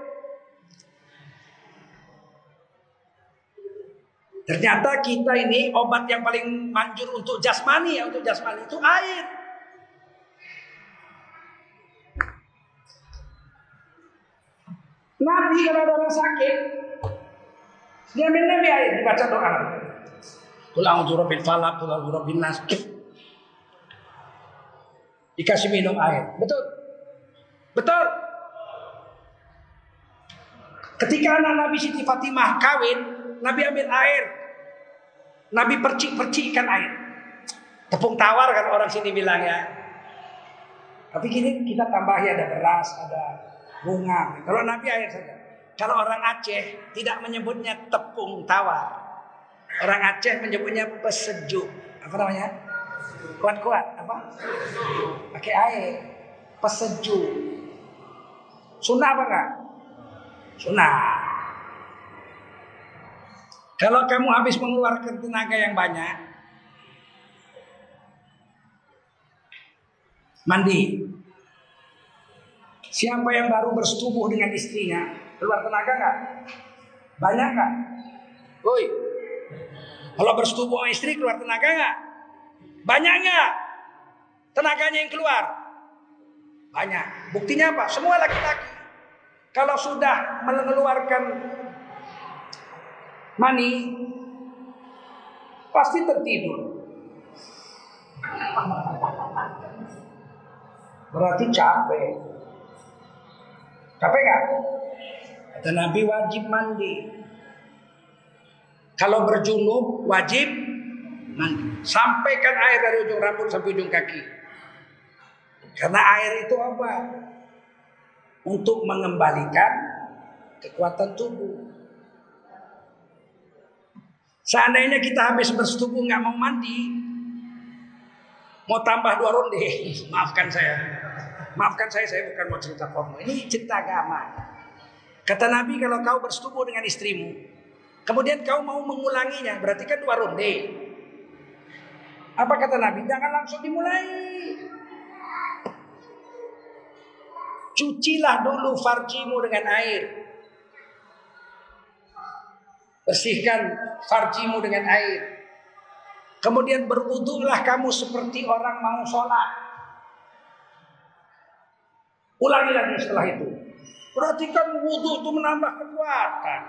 Ternyata kita ini obat yang paling manjur untuk jasmani ya, untuk jasmani itu air. Nabi kalau ada orang sakit, dia nabi air, dibaca doa. Kul a'udzu birabbil falaq, kul a'udzu nas. Dikasih minum air. Betul? Betul? Ketika anak Nabi Siti Fatimah kawin, Nabi ambil air. Nabi percik-percikkan air. Tepung tawar kan orang sini bilang ya. Tapi gini kita tambahi ada beras, ada bunga. Kalau Nabi air saja. Kalau orang Aceh tidak menyebutnya tepung tawar. Orang Aceh menyebutnya pesejuk. Apa namanya? Kuat-kuat. Apa? Pakai air. Pesejuk. Sunnah apa enggak? Sunnah. Kalau kamu habis mengeluarkan tenaga yang banyak, mandi. Siapa yang baru bersetubuh dengan istrinya, keluar tenaga nggak? Banyak nggak? Woi, kalau bersetubuh istri keluar tenaga nggak? Banyak nggak? Tenaganya yang keluar? Banyak. Buktinya apa? Semua laki-laki. Kalau sudah mengeluarkan mani, pasti tertidur. Berarti capek. Capek nggak? Kata Nabi wajib mandi. Kalau berjunub wajib mandi. Sampaikan air dari ujung rambut sampai ujung kaki. Karena air itu apa? Untuk mengembalikan kekuatan tubuh. Seandainya kita habis bersetubuh nggak mau mandi, mau tambah dua ronde, maafkan saya, maafkan saya, saya bukan mau cerita porno, ini cerita agama. Kata Nabi kalau kau bersetubuh dengan istrimu, kemudian kau mau mengulanginya, berarti kan dua ronde. Apa kata Nabi? Jangan langsung dimulai. Cucilah dulu farjimu dengan air. Bersihkan farjimu dengan air. Kemudian berwudulah kamu seperti orang mau sholat. Ulangi lagi setelah itu. Berarti kan wudhu itu menambah kekuatan.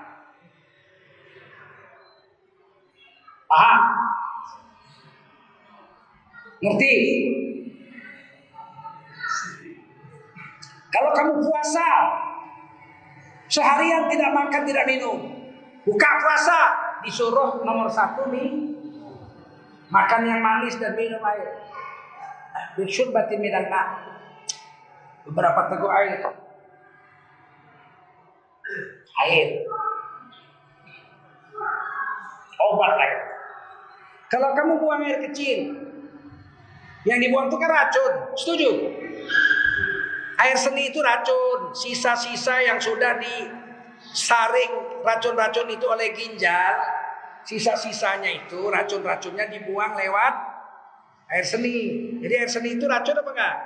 Paham? Ngerti? Kalau kamu puasa, seharian tidak makan, tidak minum. Buka puasa, disuruh nomor satu nih, makan yang manis dan minum air. Bisyur batin minal Beberapa teguk air. Air. Obat air. Kalau kamu buang air kecil, yang dibuang itu kan racun. Setuju? Air seni itu racun. Sisa-sisa yang sudah disaring racun-racun itu oleh ginjal. Sisa-sisanya itu racun-racunnya dibuang lewat air seni. Jadi air seni itu racun apa enggak?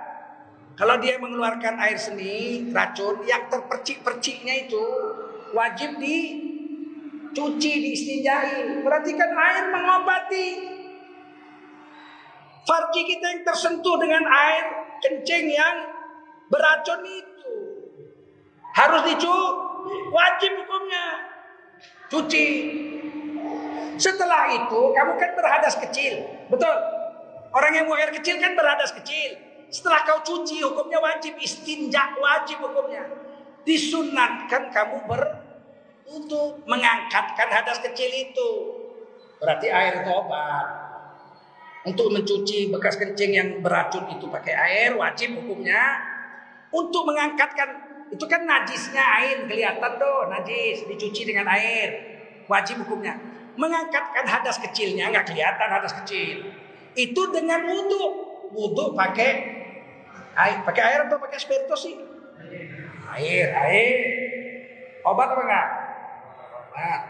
Kalau dia mengeluarkan air seni, racun yang terpercik-perciknya itu wajib di cuci diistinjai. Berarti kan air mengobati. Farji kita yang tersentuh dengan air kencing yang beracun itu harus dicuci, wajib hukumnya cuci. Setelah itu kamu kan berhadas kecil, betul? Orang yang buang air kecil kan berhadas kecil. Setelah kau cuci hukumnya wajib istinja wajib hukumnya. Disunatkan kamu ber untuk mengangkatkan hadas kecil itu. Berarti air itu obat. Untuk mencuci bekas kencing yang beracun itu pakai air wajib hukumnya. Untuk mengangkatkan itu kan najisnya air kelihatan tuh najis dicuci dengan air wajib hukumnya. Mengangkatkan hadas kecilnya nggak kelihatan hadas kecil. Itu dengan wudhu. Wudhu pakai air. Pakai air atau pakai spiritus sih? Air, air. Obat apa enggak? Obat.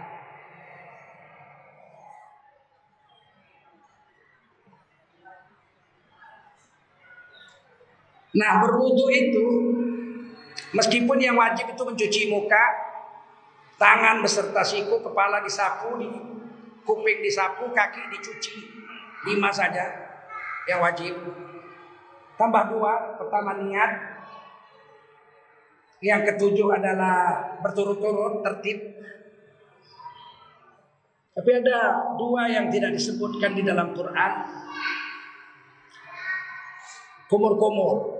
Nah berwudhu itu Meskipun yang wajib itu mencuci muka Tangan beserta siku Kepala disapu di Kuping disapu, kaki dicuci Lima saja Yang wajib. Tambah dua Pertama niat. Yang ketujuh adalah Berturut-turut tertib. Tapi ada dua yang tidak disebutkan di dalam Quran. Kumur-kumur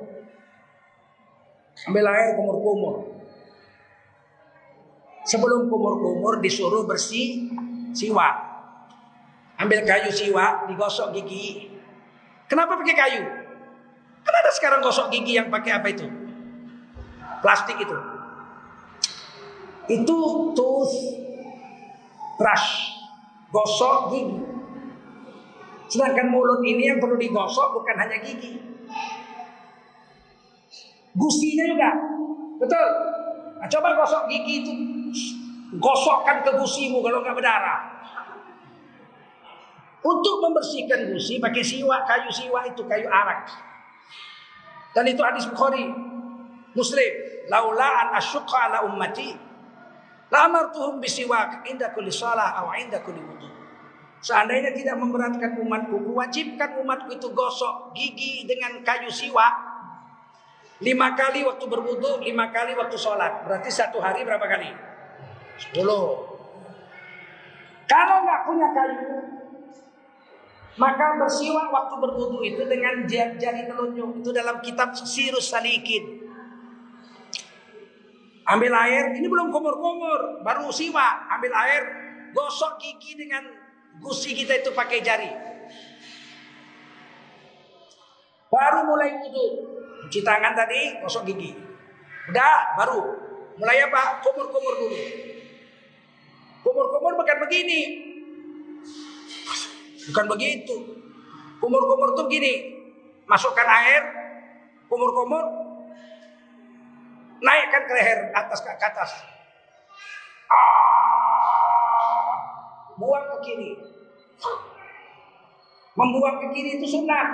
Ambil air kumur-kumur. Sebelum kumur-kumur disuruh bersih siwak. Ambil kayu siwak, digosok gigi. Kenapa pakai kayu? Kan ada sekarang gosok gigi yang pakai apa itu? Plastik itu. Itu tooth brush. Gosok gigi. Sedangkan mulut ini yang perlu digosok bukan hanya gigi. Gusinya juga. Betul. Nah, coba gosok gigi itu. Gosokkan ke gusimu kalau nggak berdarah. Untuk membersihkan gusi pakai siwak, kayu siwak itu kayu arak. Dan itu hadis Bukhari. Muslim. Laula an asyukka ala ummati. La amartuhum bisiwak inda kulli salah aw inda kulli wudu. Seandainya tidak memberatkan umatku, wajibkan umatku itu gosok gigi dengan kayu siwak Lima kali waktu berwudu, lima kali waktu sholat. Berarti satu hari berapa kali? Sepuluh. Kalau nggak punya kayu, maka bersiwak waktu berwudu itu dengan jari telunjuk. Itu dalam kitab Sirus Salikin. Ambil air, ini belum kumur-kumur, baru siwak. Ambil air, gosok gigi dengan gusi kita itu pakai jari. Baru mulai wudu. Cuci tangan tadi, gosok gigi. Udah, baru. Mulai apa? Kumur-kumur dulu. Kumur-kumur bukan begini. Bukan begitu. Kumur-kumur tuh begini. Masukkan air, kumur-kumur, naikkan ke leher atas ke atas. Ah, buang ke kiri. Membuang ke kiri itu sunnah.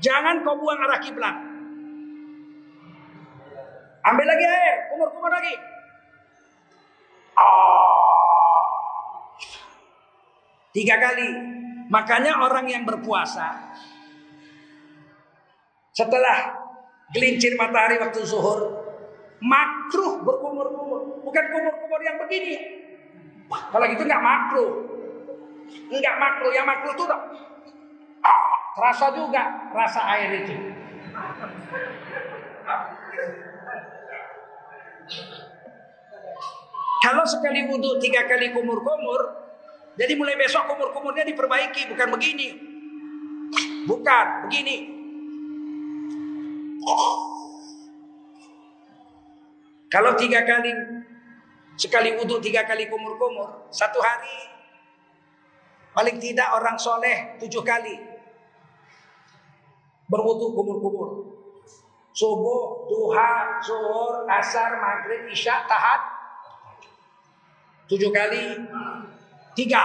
Jangan kau buang arah kiblat. Ambil lagi air, kumur-kumur lagi. Oh. Tiga kali. Makanya orang yang berpuasa setelah gelincir matahari waktu zuhur makruh berkumur-kumur, bukan kumur-kumur yang begini. Kalau gitu nggak makruh, nggak makruh. Yang makruh tuh Terasa juga rasa air itu. Kalau sekali wudhu tiga kali kumur-kumur, jadi mulai besok kumur-kumurnya diperbaiki, bukan begini. Bukan, begini. Kalau tiga kali, sekali wudhu tiga kali kumur-kumur, satu hari, paling tidak orang soleh tujuh kali berwudu kumur-kumur. Subuh, duha, zuhur, asar, maghrib, isya, tahat. Tujuh kali. Tiga.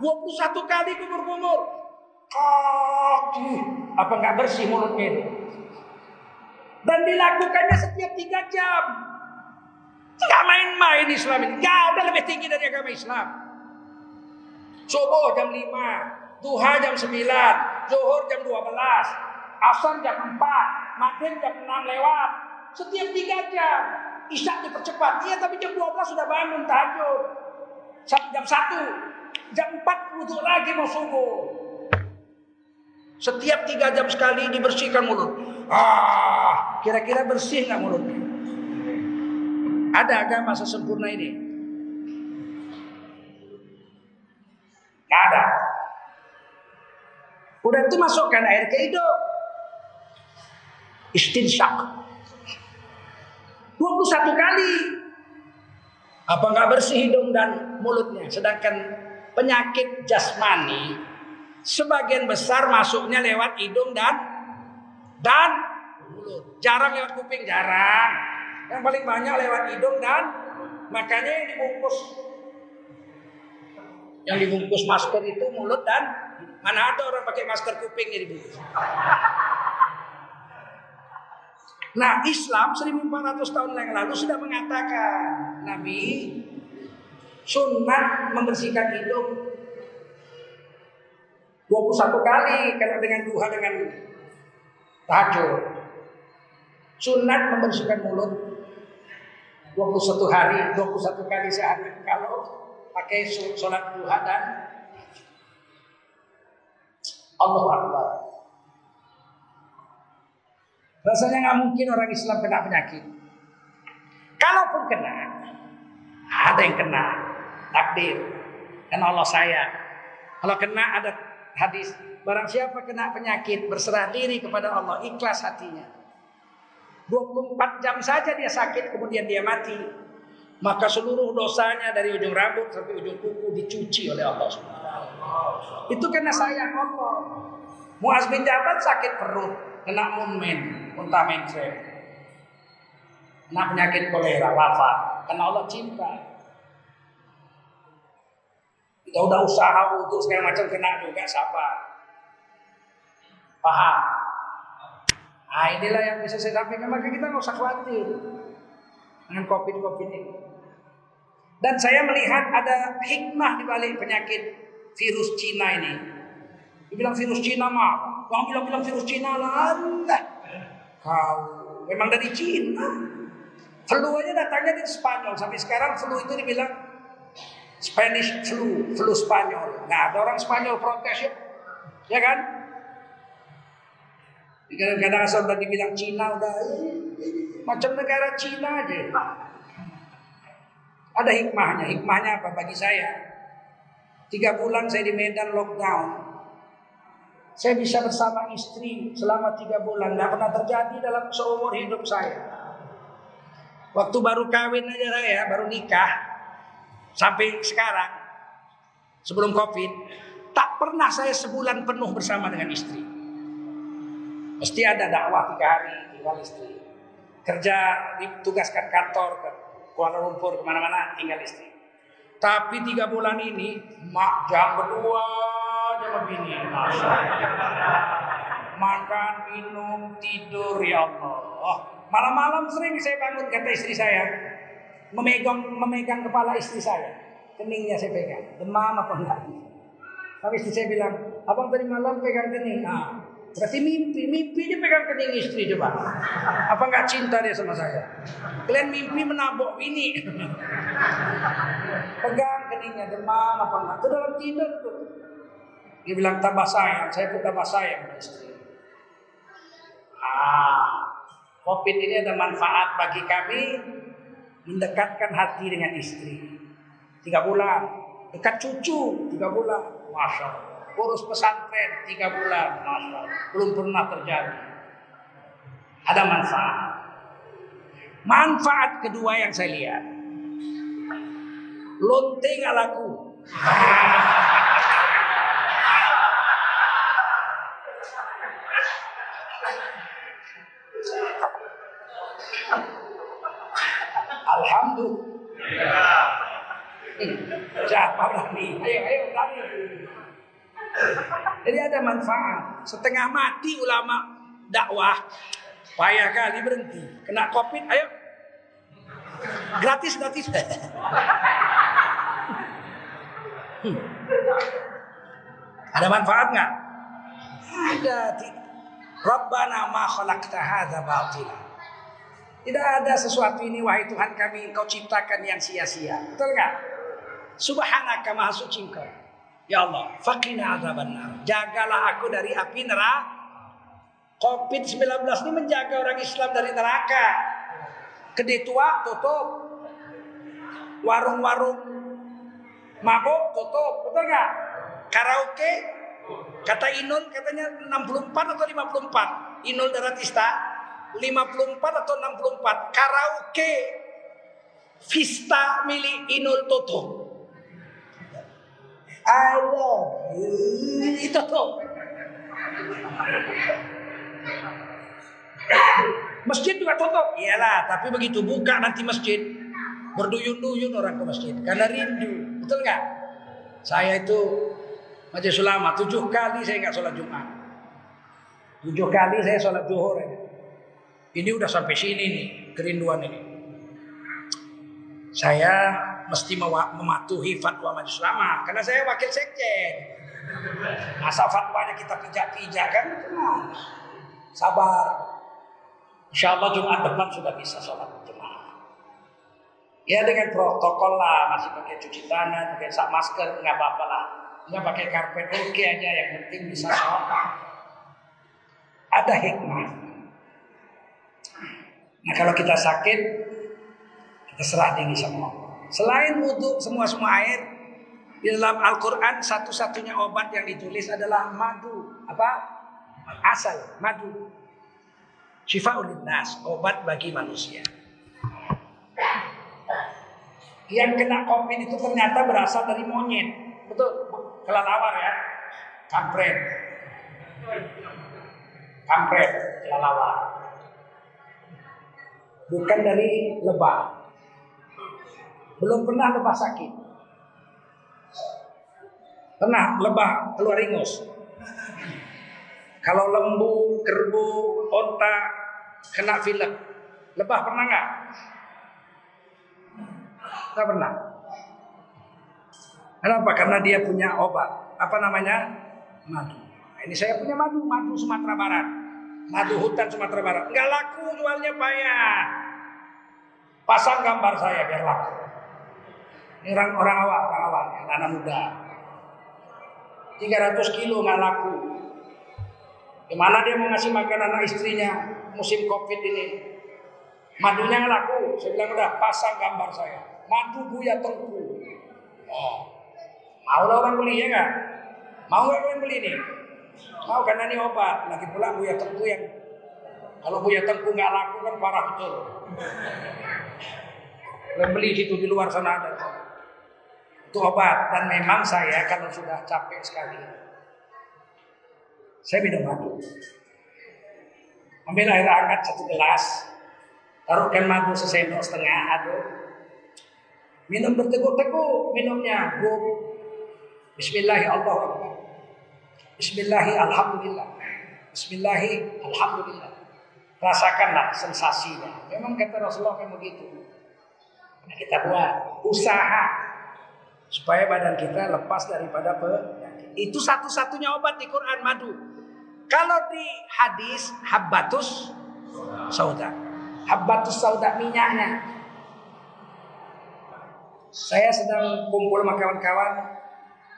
Dua puluh satu kali kumur-kumur. Apa nggak bersih mulutnya itu? Dan dilakukannya setiap tiga jam. Nggak main-main Islam ini. Gak udah lebih tinggi dari agama Islam. Subuh jam 5, duha jam 9, zuhur jam 12, asar jam 4, maghrib jam 6 lewat. Setiap 3 jam. Isya dipercepat. Iya tapi jam 12 sudah bangun tahajud. Jam 1, jam 4 wudhu lagi mau subuh. Setiap tiga jam sekali dibersihkan mulut. Ah, kira-kira bersih nggak mulutnya? Ada agama sesempurna ini? Gak ada. Udah itu masukkan air ke hidung. Istinsyak. 21 kali. Apa nggak bersih hidung dan mulutnya? Sedangkan penyakit jasmani sebagian besar masuknya lewat hidung dan dan mulut. Jarang lewat kuping, jarang. Yang paling banyak lewat hidung dan makanya yang dibungkus yang dibungkus masker itu mulut dan mana ada orang pakai masker kuping yang dibungkus. Nah Islam 1400 tahun yang lalu sudah mengatakan Nabi sunat membersihkan hidung 21 kali kalau dengan duha dengan tahajud. Sunat membersihkan mulut 21 hari, 21 kali sehari kalau pakai sholat duha dan Allah Akbar. Rasanya nggak mungkin orang Islam kena penyakit. Kalaupun kena, ada yang kena takdir. Karena Allah sayang. Kalau kena ada hadis, barang siapa kena penyakit berserah diri kepada Allah, ikhlas hatinya. 24 jam saja dia sakit kemudian dia mati. Maka seluruh dosanya dari ujung rambut sampai ujung kuku dicuci oleh Allah Itu karena sayang Allah. Muaz bin Jabal sakit perut, kena munmen, muntah mencret. Kena penyakit kolera, wafat. Karena Allah cinta. Kita udah usaha untuk segala macam kena juga sabar. Paham? Nah inilah yang bisa saya sampaikan. Maka kita nggak usah khawatir dengan covid-covid ini. Dan saya melihat ada hikmah di balik penyakit virus Cina ini. Dibilang virus Cina mah, orang bilang-bilang virus Cina lah. Kau memang dari Cina. Flu aja datangnya dari Spanyol. Sampai sekarang flu itu dibilang Spanish flu, flu Spanyol. Nah, ada orang Spanyol protes ya. Ya kan? Kadang-kadang asal udah dibilang Cina udah macam negara Cina aja. Ada hikmahnya. Hikmahnya apa bagi saya? Tiga bulan saya di Medan lockdown. Saya bisa bersama istri selama tiga bulan. Tidak pernah terjadi dalam seumur hidup saya. Waktu baru kawin aja saya, baru nikah. Sampai sekarang. Sebelum covid. Tak pernah saya sebulan penuh bersama dengan istri. Mesti ada dakwah tiga hari tinggal istri. Kerja ditugaskan kantor ke Kuala Lumpur ke mana-mana tinggal istri. Tapi tiga bulan ini mak jam berdua begini. Makan, minum, tidur ya Allah. Malam-malam sering saya bangun kata istri saya memegang memegang kepala istri saya. Keningnya saya pegang. Demam apa enggak? Tapi istri saya bilang, abang tadi malam pegang kening. Ah, Berarti mimpi, mimpi dia pegang kening istri coba. Apa nggak cinta dia sama saya? Kalian mimpi menabok ini. pegang keningnya demam apa enggak? Itu dalam tidur tuh. Dia bilang tambah sayang, saya pun tambah sayang sama istri. Ah, Covid ini ada manfaat bagi kami mendekatkan hati dengan istri. Tiga bulan, dekat cucu tiga bulan, masya Allah urus pesantren tiga bulan, masa belum pernah terjadi. Ada manfaat. Manfaat kedua yang saya lihat, lonte nggak laku. Alhamdulillah. Siapa berani? Ayo, ayo berani. Jadi ada manfaat. Setengah mati ulama dakwah. Payah kali berhenti. Kena covid, ayo. Gratis, gratis. Hmm. Ada manfaat nggak? Ada. Rabbana ma khalaqta hadza batila. Tidak ada sesuatu ini wahai Tuhan kami engkau ciptakan yang sia-sia. Betul nggak? Subhanaka maha suci engkau. Ya Allah, faqina adzabannar. Jagalah aku dari api neraka. Covid-19 ini menjaga orang Islam dari neraka. Kedai tua tutup. Warung-warung mabuk tutup. Betul nggak? Karaoke kata Inul katanya 64 atau 54. Inul Daratista 54 atau 64. Karaoke Vista milik Inul tutup. I love you. Itu tuh. Masjid juga tutup. Iyalah, tapi begitu buka nanti masjid. Berduyun-duyun orang ke masjid. Karena rindu. Betul nggak? Saya itu Majelis Ulama. Tujuh kali saya nggak sholat Jumat. Tujuh kali saya sholat zuhur. Ini udah sampai sini nih. Kerinduan ini. Saya mesti mematuhi fatwa Majelis Ulama. Karena saya wakil sekjen. Masa fatwanya kita pijak-pijak kan? Sabar. Insya Allah Jumat depan sudah bisa sholat jemaah. Ya dengan protokol lah, masih pakai cuci tangan, pakai masker, nggak apa-apa lah. Nggak pakai karpet, oke okay aja. Yang penting bisa sholat. Ada hikmah. Nah kalau kita sakit, kita serah diri sama Allah. Selain wudhu semua-semua air, di dalam Al-Quran satu-satunya obat yang ditulis adalah madu. Apa? Asal, madu. Syifa'ul nas, obat bagi manusia. Yang kena COVID itu ternyata berasal dari monyet. Betul, kelelawar ya. Kampret. Kampret, kelelawar. Bukan dari lebah. Belum pernah lebah sakit. Pernah lebah keluar ingus. Kalau lembu, kerbau, onta kena pilek, lebah pernah nggak? Nggak pernah. Kenapa? Karena dia punya obat. Apa namanya? Madu. Ini saya punya madu, madu Sumatera Barat, madu hutan Sumatera Barat. Nggak laku jualnya payah. Pasang gambar saya biar laku. Ini orang orang awal, orang awal, anak muda. 300 kilo nggak laku. Gimana dia mau ngasih makan anak istrinya musim covid ini? Madunya nggak laku. Saya bilang udah pasang gambar saya. Madu Buya Tengku. Oh, mau lah orang beli ya nggak? Mau nggak kalian beli nih? Mau karena ini obat. Lagi pula Buya Tengku yang kalau Buya Tengku nggak laku kan parah betul. Dan beli situ di luar sana ada. Itu obat dan memang saya kalau sudah capek sekali saya minum madu. Ambil air hangat satu gelas, taruhkan madu sesendok setengah, aduk. Minum berteguk-teguk minumnya. Go. Bismillahirrahmanirrahim. Bismillahirrahmanirrahim. Bismillahirrahmanirrahim. Rasakanlah sensasinya. Memang kata Rasulullah kayak begitu. Nah, kita buat usaha supaya badan kita lepas daripada penyakit. Itu satu-satunya obat di Quran madu. Kalau di hadis habbatus sauda. Habbatus sauda minyaknya. Saya sedang kumpul sama kawan-kawan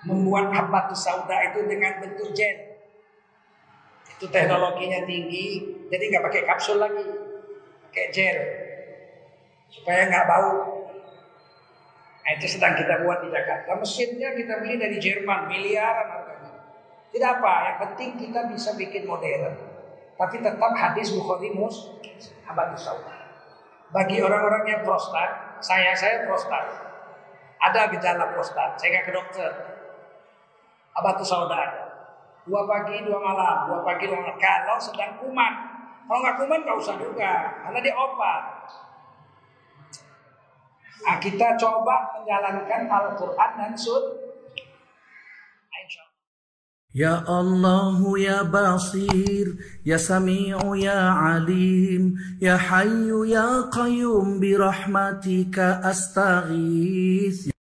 membuat habbatus sauda itu dengan bentuk gel. Itu teknologinya tinggi, jadi nggak pakai kapsul lagi, pakai gel supaya nggak bau. Nah, itu sedang kita buat di Jakarta. Mesinnya kita beli dari Jerman, miliaran harganya. Tidak apa, yang penting kita bisa bikin modern. Tapi tetap hadis Bukhari mus abadus. Bagi orang-orang yang prostat, saya saya prostat. Ada gejala prostat, saya nggak ke dokter. Abatus sauda ada. Dua pagi, dua malam, dua pagi, dua malam. Kalau sedang kuman, kalau nggak kuman nggak usah juga, karena dia obat. Nah, kita coba menjalankan Al-Quran dan Sun. Nah, ya Allah ya Basir Ya Sami'u ya Alim Ya Hayyu ya Qayyum Birahmatika astaghith